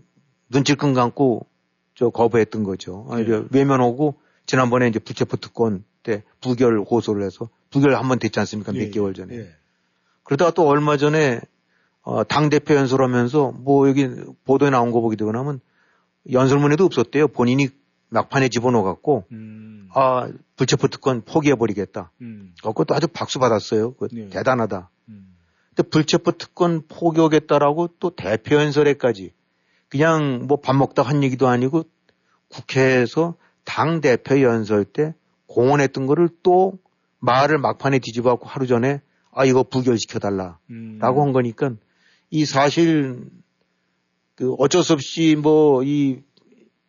눈찔끔 감고 저 거부했던 거죠. 아니, 네. 외면하고 지난번에 이제 부체포 특권 때 부결 호소를 해서 부결 한 번 됐지 않습니까? 예, 몇 예. 개월 전에. 예. 그러다가 또 얼마 전에 어, 당 대표 연설하면서 뭐 여기 보도에 나온 거 보게 되고 나면 연설문에도 없었대요. 본인이 막판에 집어넣어갖고 음. 아 불체포 특권 포기해버리겠다. 음. 그것도 아주 박수 받았어요. 그 네. 대단하다. 음. 근데 불체포 특권 포기하겠다라고 또 대표 연설에까지 그냥 뭐 밥 먹다 한 얘기도 아니고 국회에서 당 대표 연설 때 공언했던 거를 또 말을 막판에 뒤집어갖고 하루 전에 아 이거 부결시켜달라라고 음. 한 거니까 이 사실 그 어쩔 수 없이 뭐 이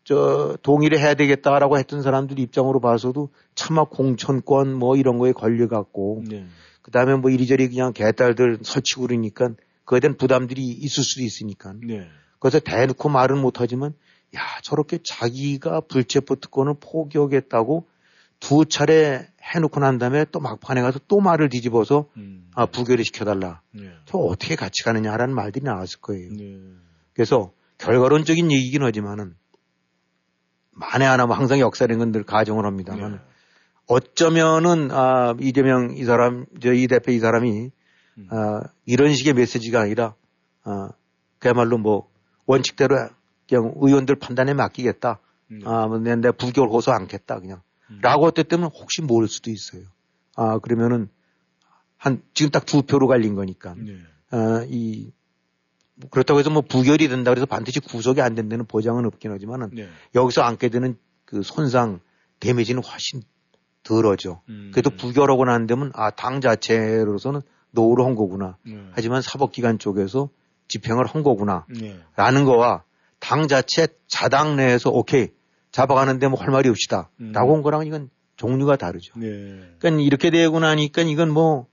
저 동의를 해야 되겠다라고 했던 사람들 입장으로 봐서도 차마 공천권 뭐 이런 거에 걸려갖고 네. 그 다음에 뭐 이리저리 그냥 개딸들 설치고 그러니까 그에 대한 부담들이 있을 수도 있으니까. 네. 그래서 대놓고 말은 못하지만 야 저렇게 자기가 불체포 특권을 포기하겠다고 두 차례 해놓고 난 다음에 또 막판에 가서 또 말을 뒤집어서 음. 아 부결을 시켜달라. 네. 저 어떻게 같이 가느냐라는 말들이 나왔을 거예요. 네. 그래서 결과론적인 얘기긴 하지만은 만에 하나 뭐 항상 역사라는 건 늘 가정을 합니다만 네. 어쩌면은 아 이재명 이 사람 저 이 대표 이 사람이 음. 아 이런 식의 메시지가 아니라 아 그야말로 뭐 원칙대로 그냥 의원들 판단에 맡기겠다. 네. 아, 뭐 내가 부결 호소 않겠다 그냥. 음. 라고 했때면 혹시 모를 수도 있어요. 아 그러면은 한 지금 딱 두 표로 갈린 거니까. 네. 아, 이 그렇다고 해서 뭐 부결이 된다 그래서 반드시 구속이 안 된다는 보장은 없긴 하지만은 네. 여기서 안게 되는 그 손상 데미지는 훨씬 덜하죠. 음. 그래도 부결하고 난 다음은 아당 자체로서는 노후를 한 거구나. 네. 하지만 사법기관 쪽에서 집행을 한 거구나. 네. 라는 거와 당 자체 자당 내에서 오케이 잡아가는데 뭐 할 말이 없시다. 음. 라고 한 거랑 이건 종류가 다르죠. 네. 그러니까 이렇게 되고 나니까 이건 뭐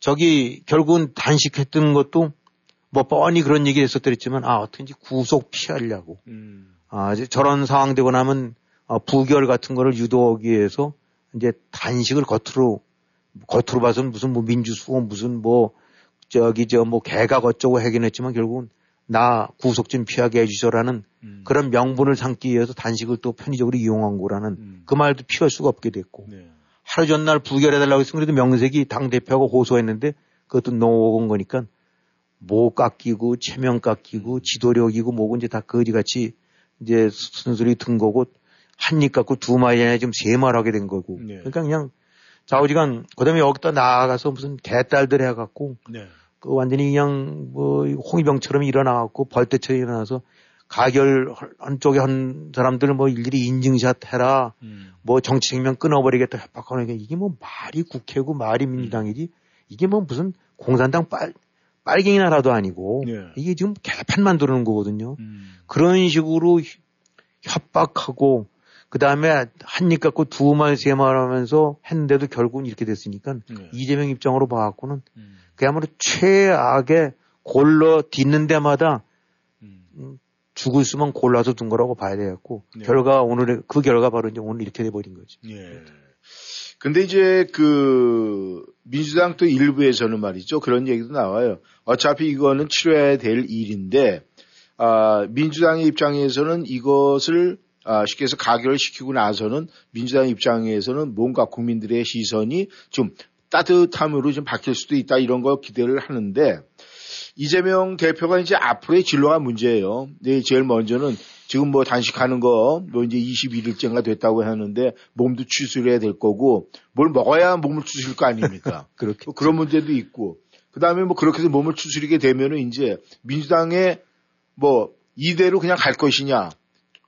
저기 결국은 단식했던 것도 뭐 뻔히 그런 얘기 했었더랬지만 아 어떻게든지 구속 피하려고 음. 아 이제 저런 상황 되고 나면 어, 부결 같은 거를 유도하기 위해서 이제 단식을 겉으로 겉으로 봐서는 무슨 뭐 민주수호 무슨 뭐 저기 저 뭐 개가 어쩌고 하긴 했지만 결국은 나 구속 좀 피하게 해주셔라는 음. 그런 명분을 삼기 위해서 단식을 또 편의적으로 이용한 거라는 음. 그 말도 피할 수가 없게 됐고 네. 하루 전날 부결해달라고 했으면 그래도 명색이 당대표하고 호소했는데 그것도 놓은 거니까 뭐 깎이고 체면 깎이고 지도력이고 뭐고 이제 다 거지같이 이제 순순히 든 거고 한 입 갖고 두 마리 아니라 지금 세 말 하게 된 거고 네. 그러니까 그냥 좌우지간 그다음에 여기다 나아가서 무슨 개딸들 해갖고 네. 그 완전히 그냥 뭐 홍위병처럼 일어나갖고 벌떼처럼 일어나서 가결 한쪽에 한 사람들 뭐 일일이 인증샷 해라 음. 뭐 정치 생명 끊어버리겠다 협박하는 게 이게 뭐 말이 국회고 말이 민주당이지 이게 뭐 무슨 공산당 빨 빨갱이 나라도 아니고 네. 이게 지금 개판 만드는 거거든요. 음. 그런 식으로 휴- 협박하고 그 다음에 한 입 갖고 두 말 세 말 하면서 했는데도 결국은 이렇게 됐으니까 네. 이재명 입장으로 봐갖고는 음. 그야말로 최악의 골러 딛는 데마다 음. 음, 죽을 수만 골라서 둔 거라고 봐야 되겠고 네. 결과 오늘의 그 결과 바로 이제 오늘 이렇게 돼버린 거죠. 예. 근데 이제 그 민주당 또 일부에서는 말이죠. 그런 얘기도 나와요. 어차피 이거는 치러야 될 일인데 아, 민주당의 입장에서는 이것을 아, 쉽게 해서 가결을 시키고 나서는 민주당 입장에서는 뭔가 국민들의 시선이 좀 따뜻함으로 좀 바뀔 수도 있다 이런 걸 기대를 하는데 이재명 대표가 이제 앞으로의 진로가 문제예요. 네, 제일 먼저는 지금 뭐 단식하는 거, 뭐 이제 21일째가 됐다고 하는데 몸도 추스려야 될 거고 뭘 먹어야 몸을 추스릴 거 아닙니까? (laughs) 그렇게 그런 문제도 있고 그 다음에 뭐 그렇게 해서 몸을 추스리게 되면은 이제 민주당의 뭐 이대로 그냥 갈 것이냐.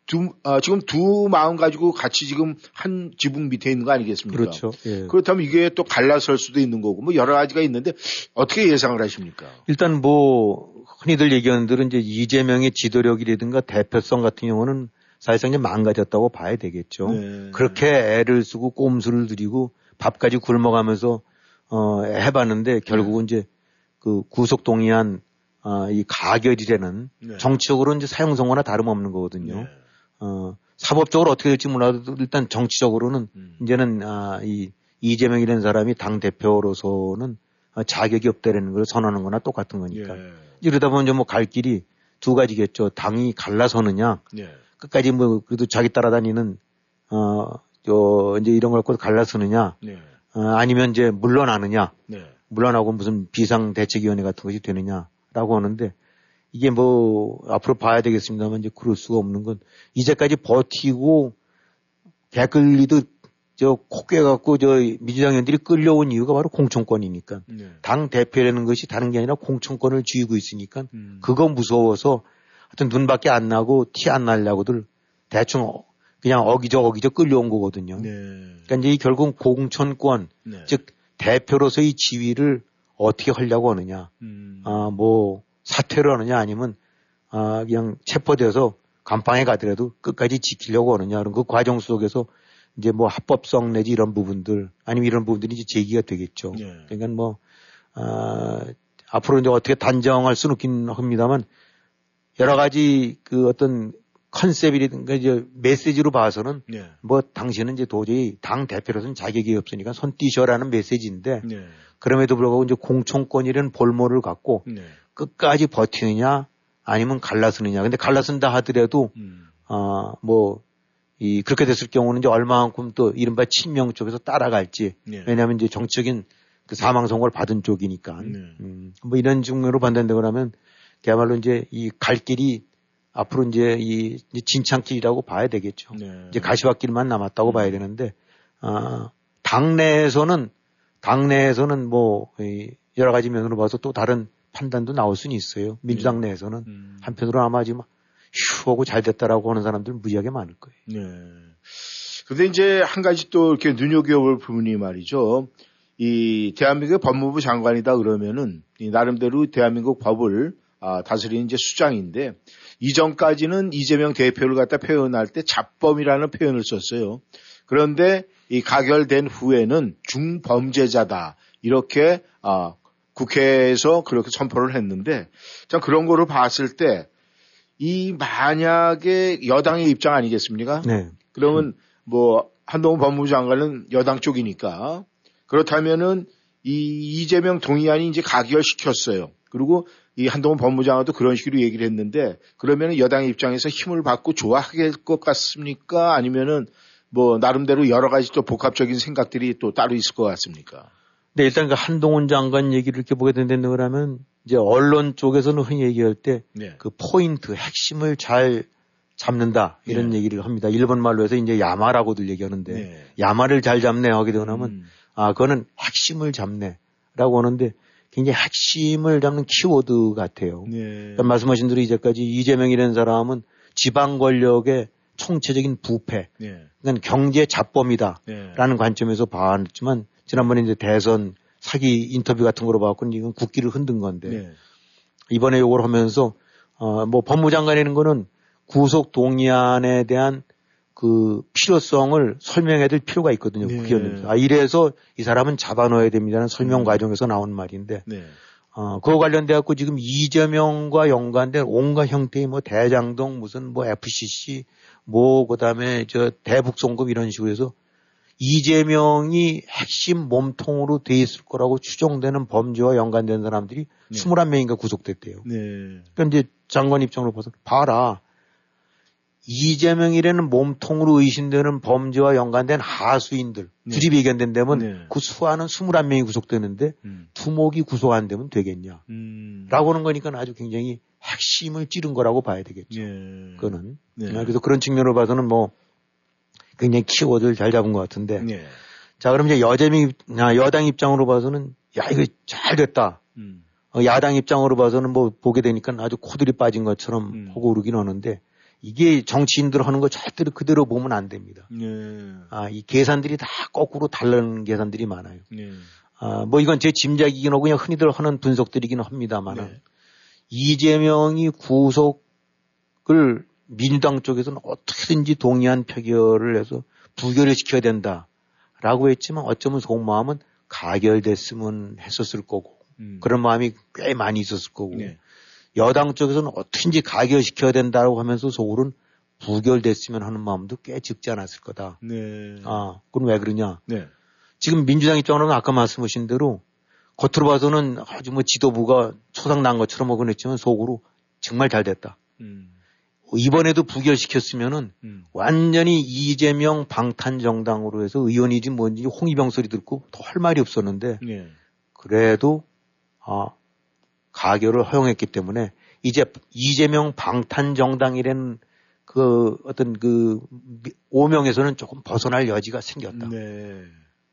두, 아, 지금 두 마음 가지고 같이 지금 한 지붕 밑에 있는 거 아니겠습니까? 그렇죠. 예. 그렇다면 이게 또 갈라설 수도 있는 거고 뭐 여러 가지가 있는데 어떻게 예상을 하십니까? 일단 뭐 흔히들 얘기하는 대로 이제 이재명의 지도력이라든가 대표성 같은 경우는 사실상 이제 망가졌다고 봐야 되겠죠. 네. 그렇게 애를 쓰고 꼼수를 들이고 밥까지 굶어가면서 어 해봤는데 결국은 이제 그 구속 동의안 아, 이 가결이라는 네. 정치적으로 이제 사용성과나 다름없는 거거든요. 어, 사법적으로 어떻게 될지 몰라도 일단 정치적으로는 음. 이제는 아, 이 이재명이라는 사람이 당 대표로서는 아, 자격이 없다라는 걸 선언하는 거나 똑같은 거니까. 예. 이러다 보면 이제 뭐갈 길이 두 가지겠죠. 당이 갈라서느냐, 예. 끝까지 뭐 그래도 자기 따라다니는 어, 저 이제 이런 걸 갖고 갈라서느냐, 네. 어, 아니면 이제 물러나느냐, 네. 물러나고 무슨 비상 대책위원회 같은 것이 되느냐라고 하는데 이게 뭐 앞으로 봐야 되겠습니다만 이제 그럴 수가 없는 건 이제까지 버티고 개끌리도 저 코깨 갖고 저 민주당 의원들이 끌려온 이유가 바로 공천권이니까 네. 당 대표라는 것이 다른 게 아니라 공천권을 쥐고 있으니까 음. 그거 무서워서 하여튼 눈밖에 안 나고 티 안 날려고들 대충 어- 그냥 어기적 어기적 끌려온 거거든요. 네. 그러니까 이제 이 결국 공천권 네. 즉 대표로서의 지위를 어떻게 하려고 하느냐. 음. 아, 뭐 사퇴를 하느냐 아니면 아, 그냥 체포돼서 감방에 가더라도 끝까지 지키려고 하느냐. 그런 그 과정 속에서 이제 뭐 합법성 내지 이런 부분들 아니면 이런 부분들이 이제 제기가 되겠죠. 네. 그러니까 뭐 아, 앞으로 이제 어떻게 단정할 수는 없긴 합니다만 여러 가지 그 어떤 컨셉이라든가 이제 메시지로 봐서는 네. 뭐 당신은 이제 도저히 당 대표로서는 자격이 없으니까 손 띄셔라는 메시지인데 네. 그럼에도 불구하고 이제 공천권이라는 볼모를 갖고 네. 끝까지 버티느냐 아니면 갈라서느냐. 근데 갈라선다 하더라도 음. 아, 뭐, 이, 그렇게 됐을 경우는 이제 얼마만큼 또 이른바 친명 쪽에서 따라갈지. 네. 왜냐하면 이제 정치적인 그 사망 선고를 받은 쪽이니까. 네. 음, 뭐 이런 측면으로 판단되고 나면 그야말로 이제 이 갈 길이 앞으로 이제 이 진창길이라고 봐야 되겠죠. 네. 이제 가시밭길만 남았다고 봐야 되는데, 아, 당내에서는, 당내에서는 뭐, 이 여러 가지 면으로 봐서 또 다른 판단도 나올 수는 있어요. 민주당 내에서는. 음. 한편으로 아마 지금 휴 하고 잘 됐다라고 하는 사람들 무지하게 많을 거예요. 네. 근데 이제 한 가지 또 이렇게 눈여겨볼 부분이 말이죠. 이 대한민국의 법무부 장관이다 그러면은 이 나름대로 대한민국 법을 아, 다스리는 이제 수장인데 이전까지는 이재명 대표를 갖다 표현할 때 잡범이라는 표현을 썼어요. 그런데 이 가결된 후에는 중범죄자다 이렇게 아, 국회에서 그렇게 선포를 했는데 참 그런 거를 봤을 때 이 만약에 여당의 입장 아니겠습니까? 네. 그러면 뭐 한동훈 법무부 장관은 여당 쪽이니까 그렇다면은 이 이재명 동의안이 이제 가결시켰어요. 그리고 이 한동훈 법무부 장관도 그런 식으로 얘기를 했는데 그러면은 여당의 입장에서 힘을 받고 좋아할 것 같습니까? 아니면은 뭐 나름대로 여러 가지 또 복합적인 생각들이 또 따로 있을 것 같습니까? 근데 일단 그 한동훈 장관 얘기를 이렇게 보게 된다는 거라면 이제 언론 쪽에서는 흔히 얘기할 때그 네. 포인트, 핵심을 잘 잡는다 이런 네. 얘기를 합니다. 일본 말로 해서 이제 야마라고들 얘기하는데 네. 야마를 잘 잡네 하게 되고 나면 음. 아, 그거는 핵심을 잡네라고 하는데 굉장히 핵심을 잡는 키워드 같아요. 네. 그러니까 말씀하신 대로 이제까지 이재명이라는 사람은 지방 권력의 총체적인 부패, 네. 그러니까 경제 잡범이다라는 네. 관점에서 봤지만 지난번에 이제 대선 사기 인터뷰 같은 거로 봐갖고 이건 국기를 흔든 건데 네. 이번에 요걸 하면서 어 뭐 법무장관이라는 거는 구속 동의안에 대한 그 필요성을 설명해야 될 필요가 있거든요. 네. 국회의원들. 아 이래서 이 사람은 잡아넣어야 됩니다는 설명 음. 과정에서 나온 말인데 네. 어 그거 관련돼 갖고 지금 이재명과 연관된 온갖 형태의 뭐 대장동 무슨 뭐 FCC 뭐 그다음에 저 대북 송금 이런 식으로 해서 이재명이 핵심 몸통으로 돼 있을 거라고 추정되는 범죄와 연관된 사람들이 네. 21명인가 구속됐대요. 네. 그러니까 이제 장관 입장으로 봐서 봐라. 이재명이라는 몸통으로 의심되는 범죄와 연관된 하수인들, 네. 구집 의견된다면 네. 그 수하는 21명이 구속되는데 음. 두목이 구속 안 되면 되겠냐. 음. 라고 하는 거니까 아주 굉장히 핵심을 찌른 거라고 봐야 되겠죠. 예. 그거는. 네. 아, 그래서 그런 측면으로 봐서는 뭐 굉장히 키워드를 잘 잡은 것 같은데. 네. 자, 그럼 이제 여재미, 아, 여당 입장으로 봐서는 야, 이거 잘 됐다. 음. 어, 야당 입장으로 봐서는 뭐 보게 되니까 아주 코들이 빠진 것처럼 음. 하고 오르긴 하는데 이게 정치인들 하는 거 절대로 그대로 보면 안 됩니다. 네. 아, 이 계산들이 다 거꾸로 다른 계산들이 많아요. 네. 아, 뭐 이건 제 짐작이긴 하고 그냥 흔히들 하는 분석들이긴 합니다만 네. 이재명이 구속을 민주당 쪽에서는 어떻게든지 동의한 표결을 해서 부결을 시켜야 된다라고 했지만 어쩌면 속마음은 가결됐으면 했었을 거고 음. 그런 마음이 꽤 많이 있었을 거고 네. 여당 쪽에서는 어떻게든지 가결시켜야 된다고 하면서 속으로는 부결됐으면 하는 마음도 꽤 적지 않았을 거다. 네. 아, 그건 왜 그러냐? 네. 지금 민주당 입장으로는 아까 말씀하신 대로 겉으로 봐서는 아주 뭐 지도부가 초상 난 것처럼 하곤 했지만 속으로 정말 잘 됐다. 음. 이번에도 부결시켰으면은 음. 완전히 이재명 방탄 정당으로 해서 의원이지 뭔지 홍위병 소리 듣고 더 할 말이 없었는데 네. 그래도 아 가결을 허용했기 때문에 이제 이재명 방탄 정당이라는 그 어떤 그 미- 오명에서는 조금 벗어날 여지가 생겼다. 네.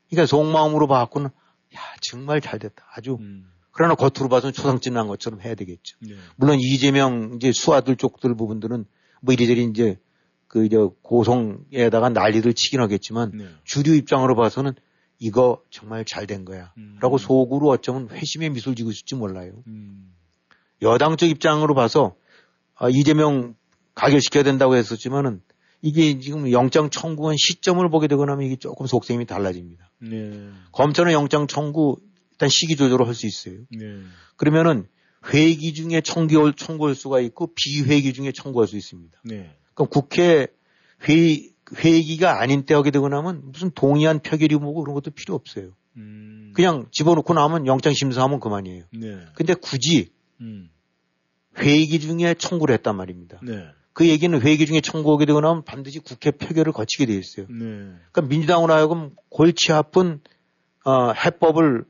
그러니까 속마음으로 봐갖고는 야 정말 잘 됐다. 아주 음. 그러나 겉으로 봐서는 초상집난 것처럼 해야 되겠죠. 네. 물론 이재명 이제 수하들 쪽들 부분들은 뭐 이리저리 이제 그 이제 고성에다가 난리를 치긴 하겠지만 네. 주류 입장으로 봐서는 이거 정말 잘 된 거야. 음. 라고 속으로 어쩌면 회심의 미소를 지고 있을지 몰라요. 음. 여당 쪽 입장으로 봐서 아, 이재명 가결시켜야 된다고 했었지만은 이게 지금 영장 청구한 시점을 보게 되고 나면 이게 조금 속셈이 달라집니다. 네. 검찰은 영장 청구 일단 시기 조절을 할 수 있어요. 네. 그러면은 회기 중에 청구할, 청구할 수가 있고 비회기 중에 청구할 수 있습니다. 네. 그럼 국회 회의, 회기가 아닌 때 하게 되고 나면 무슨 동의안 표결이 뭐고 그런 것도 필요 없어요. 음. 그냥 집어넣고 나면 영장 심사하면 그만이에요. 네. 근데 굳이 음. 회기 중에 청구를 했단 말입니다. 네. 그 얘기는 회기 중에 청구하게 되고 나면 반드시 국회 표결을 거치게 돼 있어요. 네. 그러니까 민주당으로 하여금 골치 아픈 어, 해법을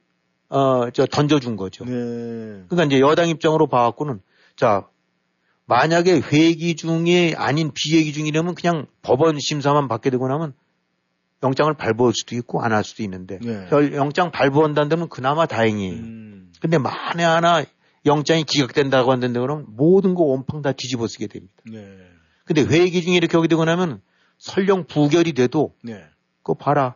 어, 저 던져준 거죠. 네. 그러니까 이제 여당 입장으로 봐갖고는 자 만약에 회기 중에 아닌 비회기 중이라면 그냥 법원 심사만 받게 되고 나면 영장을 발부할 수도 있고 안 할 수도 있는데 네. 열- 영장 발부한다면 그나마 다행이에요. 음. 근데 만에 하나 영장이 기각된다고 한다는데 그러면 모든 거 온팡 다 뒤집어 쓰게 됩니다. 네. 근데 회기 중에 이렇게 하게 되고 나면 설령 부결이 돼도 네. 그거 봐라.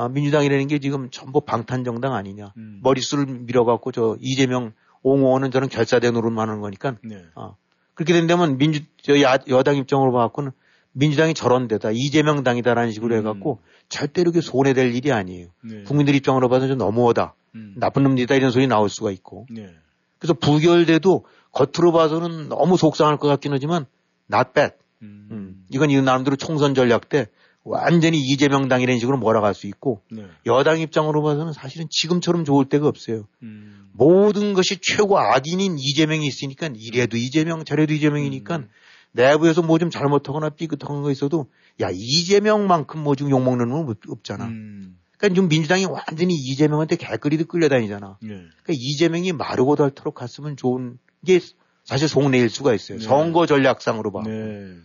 아, 민주당이라는 게 지금 전부 방탄정당 아니냐. 음. 머릿수를 밀어갖고 저 이재명 옹호는 저는 결사대 노릇만 하는 거니까 네. 아, 그렇게 된다면 민주 저 야, 여당 입장으로 봐갖고는 민주당이 저런 데다 이재명 당이다라는 식으로 음. 해갖고 절대로 그게 손해될 일이 아니에요. 네. 국민들 입장으로 봐서 좀 너무하다. 음. 나쁜 놈들이다 이런 소리 나올 수가 있고. 네. 그래서 부결돼도 겉으로 봐서는 너무 속상할 것 같긴 하지만 not bad. 음. 음. 이건 이 나름대로 총선 전략 때 완전히 이재명 당이라는 식으로 몰아갈 수 있고 네. 여당 입장으로 봐서는 사실은 지금처럼 좋을 때가 없어요. 음. 모든 것이 최고 악인인 이재명이 있으니까 이래도 이재명 저래도 이재명이니까 음. 내부에서 뭐 좀 잘못하거나 삐끗한 거 있어도 야 이재명만큼 뭐좀 욕먹는 놈은 없- 없잖아. 음. 그러니까 지금 민주당이 완전히 이재명한테 개끌이듯 끌려다니잖아. 네. 그러니까 이재명이 마르고 닳도록 갔으면 좋은 게 사실 속내일 수가 있어요. 네. 선거 전략상으로 봐. 네.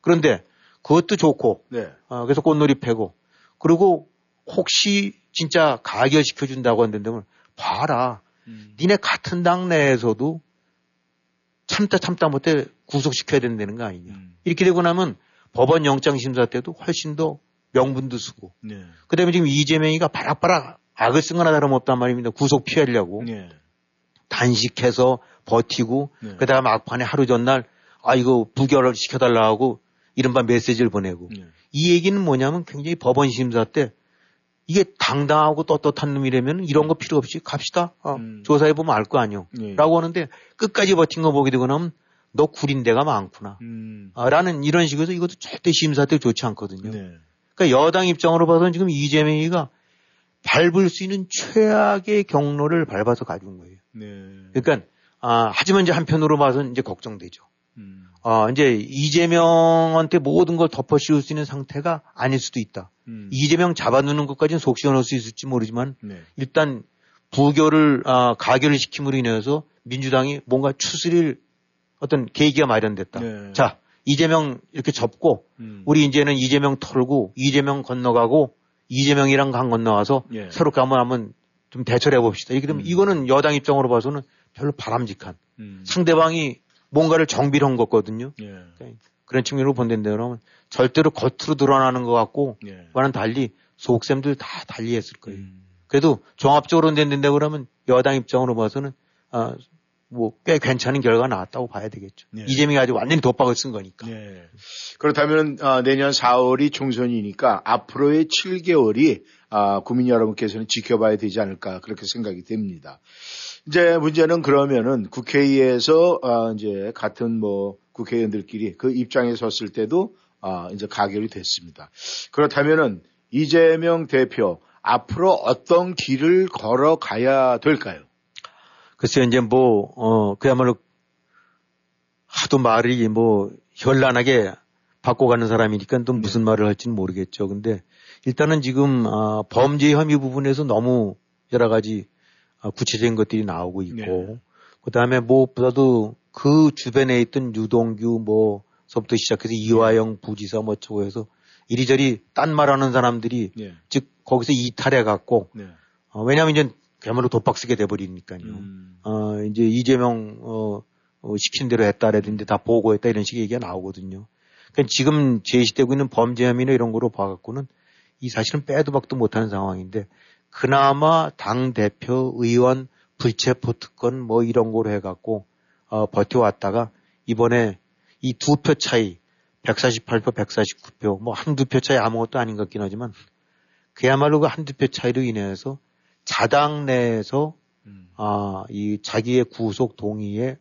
그런데 그것도 좋고 네. 어, 그래서 꽃놀이 패고 그리고 혹시 진짜 가결시켜 준다고 한다면 봐라. 음. 니네 같은 당 내에서도 참다 참다 못해 구속시켜야 된다는 거 아니냐. 음. 이렇게 되고 나면 법원 영장 심사 때도 훨씬 더 명분도 쓰고 네. 그다음에 지금 이재명이가 바락바락 악을 쓴 거나 다름없단 말입니다. 구속 피하려고 네. 단식해서 버티고 네. 그다음 막판에 하루 전날 아 이거 부결을 시켜달라고 이른바 메시지를 보내고 네. 이 얘기는 뭐냐면 굉장히 법원 심사 때 이게 당당하고 떳떳한 놈이라면 이런 거 필요 없이 갑시다. 어, 음. 조사해 보면 알 거 아니요. 네. 라고 하는데 끝까지 버틴 거 보게 되고 나면 너 구린 데가 많구나. 음. 아, 라는 이런 식으로 이것도 절대 심사 때 좋지 않거든요. 네. 그러니까 여당 입장으로 봐서는 지금 이재명이가 밟을 수 있는 최악의 경로를 밟아서 가져온 거예요. 네. 그러니까 아, 하지만 이제 한편으로 봐서는 이제 걱정되죠. 어, 이제 이재명한테 모든 걸 덮어 씌울 수 있는 상태가 아닐 수도 있다. 음. 이재명 잡아두는 것까지는 속 시원할 수 있을지 모르지만 네. 일단 부결을 아, 가결을 시킴으로 인해서 민주당이 뭔가 추스릴 어떤 계기가 마련됐다. 네. 자 이재명 이렇게 접고 음. 우리 이제는 이재명 털고 이재명 건너가고 이재명이랑 강 건너와서 예. 새롭게 한번 한번 좀 대처를 해봅시다. 이렇게 되면 이거는 여당 입장으로 봐서는 별로 바람직한 음. 상대방이 뭔가를 정비를 한 거거든요. 예. 그런 측면으로 본다는데 그러면 절대로 겉으로 드러나는 것 같고 예. 와는 달리 속셈들 다 달리 했을 거예요. 음. 그래도 종합적으로 된다는데 그러면 여당 입장으로 봐서는 아, 뭐꽤 괜찮은 결과가 나왔다고 봐야 되겠죠. 예. 이재명이 아주 완전히 도박을 쓴 거니까. 예. 그렇다면 아, 내년 4월이 총선이니까 앞으로의 7개월이 아, 국민 여러분께서는 지켜봐야 되지 않을까 그렇게 생각이 됩니다. 이제 문제는 그러면은 국회에서 아, 이제 같은 뭐 국회의원들끼리 그 입장에 섰을 때도 아, 이제 가결이 됐습니다. 그렇다면은 이재명 대표 앞으로 어떤 길을 걸어가야 될까요? 글쎄요, 이제 뭐, 어, 그야말로 하도 말이 뭐 현란하게 바꿔가는 사람이니까 또 무슨 말을 할지는 모르겠죠. 근데 일단은 지금, 아, 범죄 혐의 부분에서 너무 여러 가지 아, 구체적인 것들이 나오고 있고, 네. 그 다음에 무엇보다도 그 주변에 있던 유동규 뭐 서부터 시작해서 이화영 부지사 뭐 어쩌고 해서 이리저리 딴 말하는 사람들이 예. 즉 거기서 이탈해 갖고 네. 어, 왜냐하면 이제 그야말로 도박 쓰게 돼버리니까요. 음. 어, 이제 이재명, 어, 어, 시킨 대로 했다라든지 다 보고했다 이런 식의 얘기가 나오거든요. 그러니까 지금 제시되고 있는 범죄 혐의나 이런 거로 봐갖고는 이 사실은 빼도 박도 못하는 상황인데 그나마 당 대표 의원 불체포 특권 뭐 이런 거로 해갖고 어, 버텨왔다가 이번에 이 두 표 차이 148표, 149표 뭐 한두 표 차이 아무것도 아닌 것 같긴 하지만 그야말로 그 한두 표 차이로 인해서 자당 내에서 음. 아, 이 자기의 구속 동의에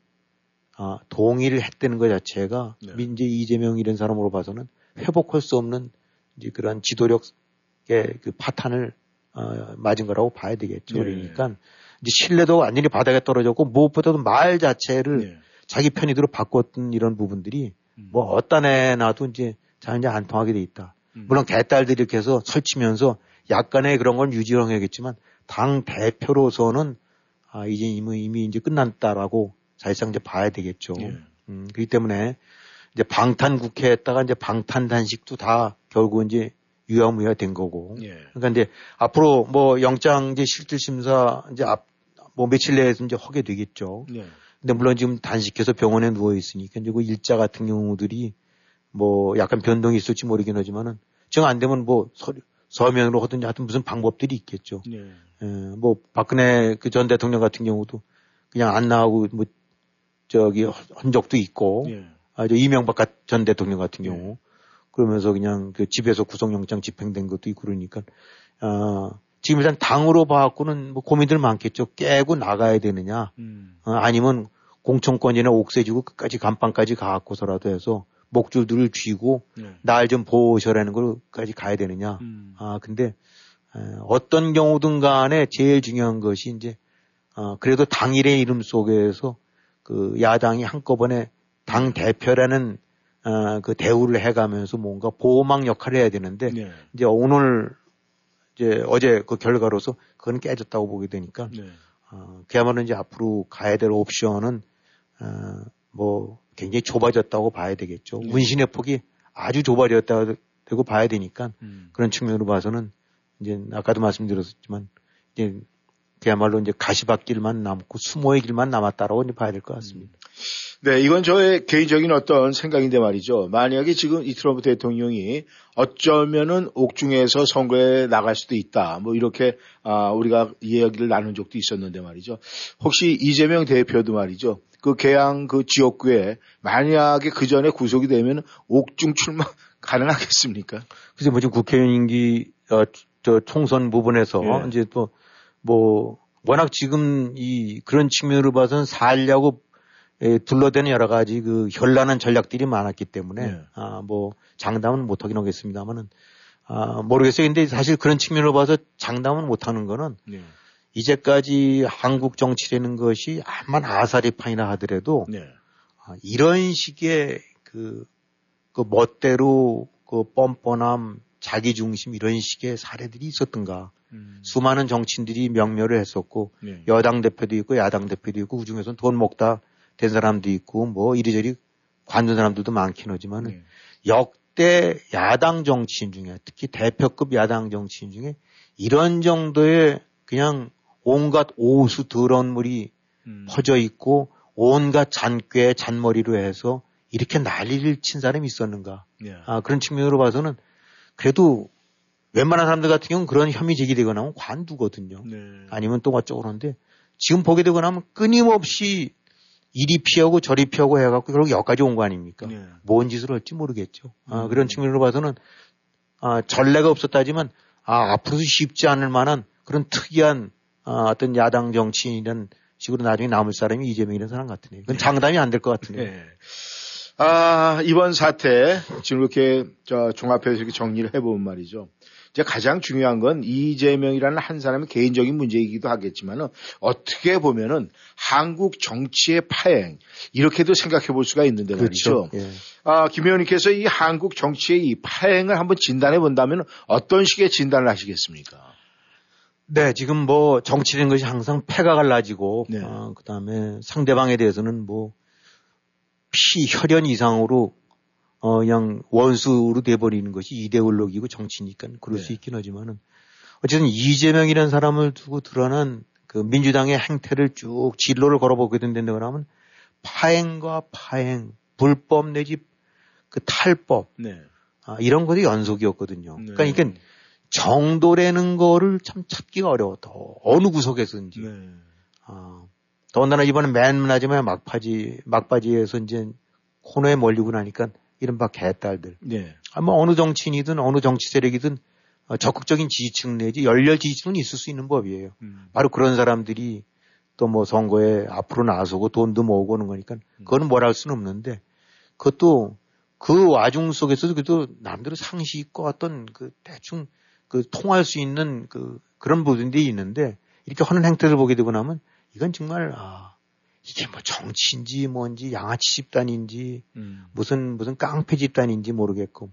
아, 동의를 했다는 것 자체가 네. 민재 이재명 이런 사람으로 봐서는 회복할 수 없는 이제 그런 지도력의 그 파탄을 어, 맞은 거라고 봐야 되겠죠. 네. 그러니까 이제 신뢰도 완전히 바닥에 떨어졌고 무엇보다도 말 자체를 네. 자기 편의대로 바꿨던 이런 부분들이 뭐 어떤 애 나도 이제 잘 이제 안 통하게 돼 있다. 음. 물론 개딸들이 이렇게 해서 설치면서 약간의 그런 건 유지하겠지만 당 대표로서는 아 이제 이미 이미 이제 끝났다라고 사실상 이제 봐야 되겠죠. 예. 음, 그렇기 때문에 이제 방탄 국회에다가 이제 방탄 단식도 다 결국 이제 유야무야 된 거고. 예. 그러니까 이제 앞으로 뭐 영장 이제 실질 심사 이제 앞 뭐 며칠 내에서 이제 하게 되겠죠. 네. 근데 물론 지금 단식해서 병원에 누워 있으니까 이제 그 일자 같은 경우들이 뭐 약간 변동이 있을지 모르긴 하지만은 정 안 되면 뭐 서, 서명으로 하든지 하여튼 무슨 방법들이 있겠죠. 네. 예, 뭐 박근혜 그 전 대통령 같은 경우도 그냥 안 나가고 뭐 저기 한 적도 있고 예. 아, 저 이명박 가- 전 대통령 같은 경우 그러면서 그냥 그 집에서 구속영장 집행된 것도 있고 그러니까 아, 지금 일단 당으로 봐갖고는 뭐 고민들 많겠죠. 깨고 나가야 되느냐 음. 어, 아니면 공천권이나 옥세 주고 끝까지 간판까지 가갖고서라도 해서 목줄들을 쥐고 네. 날좀 보호셔라는 걸까지 가야 되느냐. 음. 아 근데 에, 어떤 경우든 간에 제일 중요한 것이 이제 어, 그래도 당일의 이름 속에서 그 야당이 한꺼번에 당 대표라는 어, 그 대우를 해가면서 뭔가 보호막 역할을 해야 되는데 네. 이제 오늘 이제 어제 그 결과로서 그건 깨졌다고 보게 되니까 네. 어, 그야말로 이제 앞으로 가야 될 옵션은 어, 뭐 굉장히 좁아졌다고 봐야 되겠죠. 네. 문신의 폭이 아주 좁아졌다고 봐야 되니까 음. 그런 측면으로 봐서는 이제 아까도 말씀드렸지만 이제 그야말로 이제 가시밭길만 남고 수모의 길만 남았다라고 이제 봐야 될 것 같습니다. 네, 이건 저의 개인적인 어떤 생각인데 말이죠. 만약에 지금 이 트럼프 대통령이 어쩌면은 옥중에서 선거에 나갈 수도 있다. 뭐 이렇게 아, 우리가 이야기를 나눈 적도 있었는데 말이죠. 혹시 이재명 대표도 말이죠. 그 개항 그 지역구에 만약에 그 전에 구속이 되면 옥중 출마 (laughs) 가능하겠습니까? 그래서 뭐 지금 국회의원 임기 어, 저 총선 부분에서 예. 이제 또 뭐 워낙 지금 이 그런 측면으로 봐서는 살려고 에, 둘러대는 여러 가지 그 현란한 전략들이 많았기 때문에 예. 아뭐 장담은 못 하긴 하겠습니다만은 아 모르겠어요. 근데 사실 그런 측면으로 봐서 장담은 못 하는 거는 네. 이제까지 한국 정치라는 것이 암만 아사리판이나 하더라도 네. 아, 이런 식의 그, 그 멋대로 그 뻔뻔함, 자기 중심 이런 식의 사례들이 있었던가. 음. 수많은 정치인들이 명멸을 했었고 네. 여당 대표도 있고 야당 대표도 있고 그중에서는 돈 먹다 된 사람도 있고 뭐 이리저리 관둔 사람들도 많긴 하지만은 네. 역대 야당 정치인 중에 특히 대표급 야당 정치인 중에 이런 정도의 그냥 온갖 오수 더러운 물이 음. 퍼져 있고 온갖 잔꾀 잔머리로 해서 이렇게 난리를 친 사람이 있었는가. 네. 아, 그런 측면으로 봐서는 그래도 웬만한 사람들 같은 경우는 그런 혐의 제기되거나 하면 관두거든요. 네. 아니면 또 어쩌고 그러는데 지금 보게 되거나 하면 끊임없이 이리 피하고 저리 피하고 해갖고 결국 여기까지 온 거 아닙니까? 네. 뭔 짓을 할지 모르겠죠. 아, 음. 그런 측면으로 봐서는 아, 전례가 없었다지만 아, 앞으로도 쉽지 않을 만한 그런 특이한 아, 어떤 야당 정치인이란 식으로 나중에 남을 사람이 이재명이라는 사람 같으네요. 그건 장담이 안 될 것 같으네요. 네. 아, 이번 사태, 지금 이렇게, 저, 종합해서 이렇게 정리를 해보면 말이죠. 이제 가장 중요한 건 이재명이라는 한 사람의 개인적인 문제이기도 하겠지만은 어떻게 보면은 한국 정치의 파행, 이렇게도 생각해 볼 수가 있는데 말이죠. 그렇죠. 예. 아, 김 의원님께서 이 한국 정치의 이 파행을 한번 진단해 본다면 어떤 식의 진단을 하시겠습니까? 네, 지금 뭐 정치라는 것이 항상 패가 갈라지고, 네. 어, 그 다음에 상대방에 대해서는 뭐 피, 혈연 이상으로 어, 그냥 원수로 돼버리는 것이 이데올로기고 정치니까 그럴 수 네. 있긴 하지만은 어쨌든 이재명이라는 사람을 두고 드러난 그 민주당의 행태를 쭉 진로를 걸어보게 된다고 하면 파행과 파행, 불법 내지 그 탈법, 네. 아, 이런 것이 연속이었거든요. 네. 그러니까 이게 정도라는 거를 참 찾기가 어려웠다. 어느 구석에서인지. 네. 아, 더군다나 이번에 맨하지만 막바지, 막바지에서 이제 코너에 몰리고 나니까 이른바 개딸들. 네. 아, 뭐 어느 정치인이든 어느 정치 세력이든 어, 적극적인 지지층 내지 열렬 지지층은 있을 수 있는 법이에요. 음. 바로 그런 사람들이 또 뭐 선거에 앞으로 나서고 돈도 모으고 오는 거니까 그거는 뭐라 할 수는 없는데 그것도 그 와중 속에서도 그래도 남들은 상식 있고 어떤 그 대충 그 통할 수 있는 그 그런 부분들이 있는데 이렇게 하는 행태를 보게 되고 나면 이건 정말 아 이게 뭐 정치인지 뭔지 양아치 집단인지 음. 무슨 무슨 깡패 집단인지 모르겠고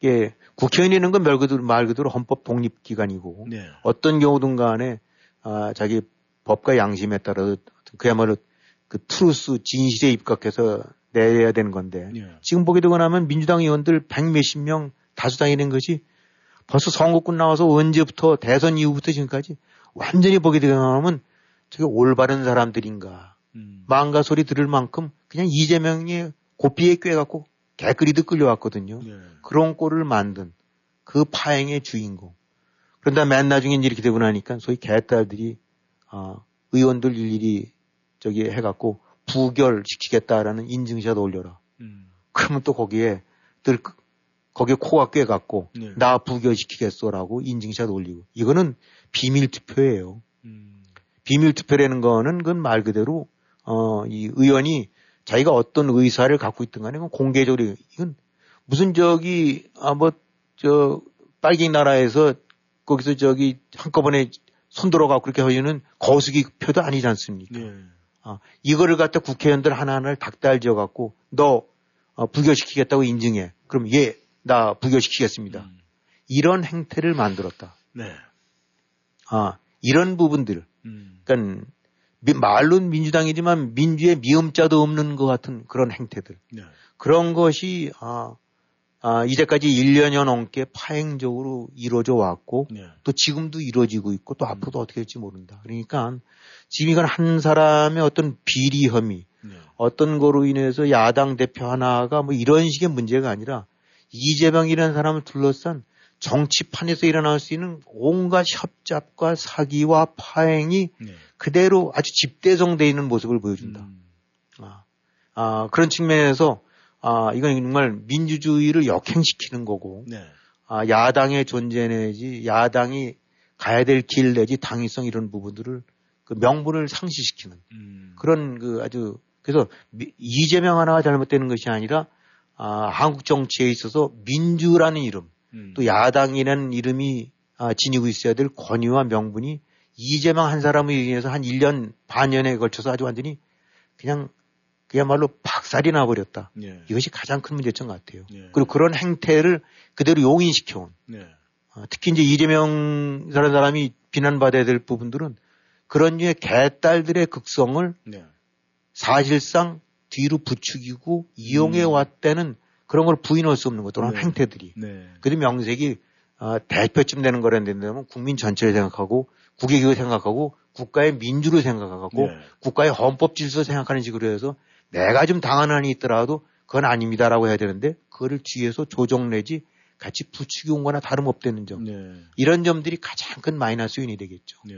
이게 국회의원이라는 건 말 그대로 말 그대로 헌법 독립 기관이고 네. 어떤 경우든 간에 아 자기 법과 양심에 따라 그야말로 그 truth 진실에 입각해서 내야 되는 건데 네. 지금 보게 되고 나면 민주당 의원들 백 몇십 명 다수당이 된 것이 벌써 선거권 나와서 언제부터 대선 이후부터 지금까지 완전히 보게 되고 나면 저게 올바른 사람들인가 음. 망가 소리 들을 만큼 그냥 이재명의 고삐에 꿰갖고 개끌이도 끌려왔거든요. 네. 그런 꼴을 만든 그 파행의 주인공. 그런데 맨 나중에 이렇게 되고 나니까 소위 개딸들이 아, 의원들 일일이 저기 해갖고 부결시키겠다라는 인증샷 올려라. 음. 그러면 또 거기에 들 거기에 코가 꿰갖고 네. 나 부결시키겠소라고 인증샷 올리고 이거는 비밀 투표예요. 음. 비밀 투표라는 거는 그건 말 그대로 어 이 의원이 자기가 어떤 의사를 갖고 있든 간에 그건 공개적으로 이건 무슨 저기 아 뭐 저 빨갱이 나라에서 거기서 저기 한꺼번에 손들어 갖고 그렇게 하는 거수기 표도 아니지 않습니까? 네. 아, 이거를 갖다 국회의원들 하나하나를 닭달 지어 갖고 너 어, 부결시키겠다고 인증해. 그럼 예, 나 부결시키겠습니다. 음. 이런 행태를 만들었다. 네. 아, 이런 부분들. 음. 그러니까 미- 말로는 민주당이지만 민주의 미음자도 없는 것 같은 그런 행태들. 네. 그런 것이 아, 아, 이제까지 1년여 넘게 파행적으로 이루어져 왔고 네. 또 지금도 이루어지고 있고 또 앞으로도 어떻게 될지 모른다. 그러니까 지금 이건 한 사람의 어떤 비리 혐의 네. 어떤 거로 인해서 야당 대표 하나가 뭐 이런 식의 문제가 아니라 이재명이라는 사람을 둘러싼 정치판에서 일어날 수 있는 온갖 협잡과 사기와 파행이 네. 그대로 아주 집대성되어 있는 모습을 보여준다. 음. 아, 아, 그런 측면에서 아, 이건 정말 민주주의를 역행시키는 거고 네. 아, 야당의 존재 내지 야당이 가야 될 길 내지 당위성 이런 부분들을 그 명분을 상실시키는 음. 그런 그 아주 그래서 미- 이재명 하나가 잘못되는 것이 아니라 아, 한국 정치에 있어서 민주라는 이름 음. 또 야당이라는 이름이 아, 지니고 있어야 될 권위와 명분이 이재명 한 사람에 의해서 한 1년 반년에 걸쳐서 아주 완전히 그냥 그야말로 박살이 나버렸다. 네. 이것이 가장 큰 문제점 같아요. 네. 그리고 그런 행태를 그대로 용인시켜온 네. 어, 특히 이제 이재명 라는 사람이 비난받아야 될 부분들은 그런 류의 개딸들의 극성을 네. 사실상 뒤로 부추기고 이용해 왔다는 그런 걸 부인할 수 없는 것 또한 네. 행태들이. 네. 그래도 명색이 어, 대표쯤 되는 거라는데면 국민 전체를 생각하고 국익을 생각하고 국가의 민주를 생각하고 네. 국가의 헌법 질서 생각하는 식으로 해서 내가 좀 당한 한이 있더라도 그건 아닙니다라고 해야 되는데 그거를 뒤에서 조정 내지 같이 부추기 온 거나 다름없다는 점. 네. 이런 점들이 가장 큰 마이너스 요인이 되겠죠. 네.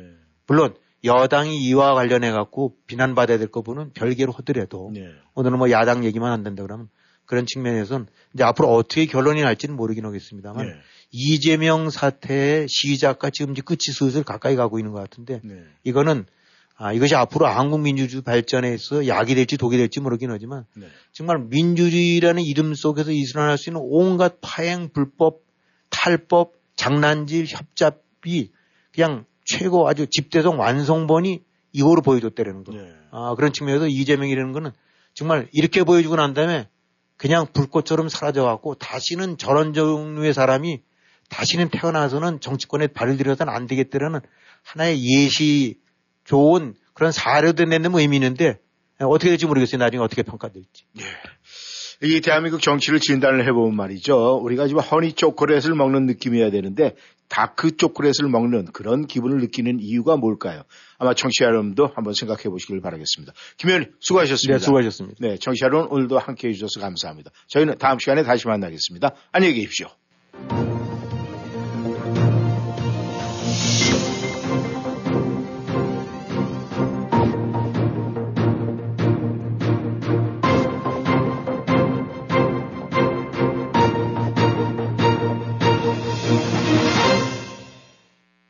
물론 여당이 이와 관련해 갖고 비난받아야 될 거부는 별개로 하더라도 네. 오늘은 뭐 야당 얘기만 한다는데 그러면 그런 측면에선 이제 앞으로 어떻게 결론이 날지는 모르긴 하겠습니다만 네. 이재명 사태의 시작과 지금 이제 끝이 슬슬 가까이 가고 있는 것 같은데 네. 이거는 아, 이것이 앞으로 한국 민주주의 발전에 있어 약이 될지 독이 될지 모르긴 하지만 네. 정말 민주주의라는 이름 속에서 일어날 수 있는 온갖 파행, 불법, 탈법, 장난질, 협잡이 그냥 최고 아주 집대성 완성본이 이거로 보여줬다라는 거. 네. 아, 그런 측면에서 이재명이라는 거는 정말 이렇게 보여주고 난 다음에 그냥 불꽃처럼 사라져갖고 다시는 저런 종류의 사람이 다시는 태어나서는 정치권에 발을 들여서는 안 되겠다라는 하나의 예시 좋은 그런 사료도 내는 의미 있는데 어떻게 될지 모르겠어요. 나중에 어떻게 평가될지. 이 대한민국 정치를 진단을 해보면 말이죠. 우리가 지금 허니 초콜릿을 먹는 느낌이어야 되는데 다크 초콜릿을 먹는 그런 기분을 느끼는 이유가 뭘까요? 아마 청취자 여러분도 한번 생각해 보시길 바라겠습니다. 김현희 수고하셨습니다. 네, 수고하셨습니다. 네, 청취자 여러분 오늘도 함께 해 주셔서 감사합니다. 저희는 다음 시간에 다시 만나겠습니다. 안녕히 계십시오.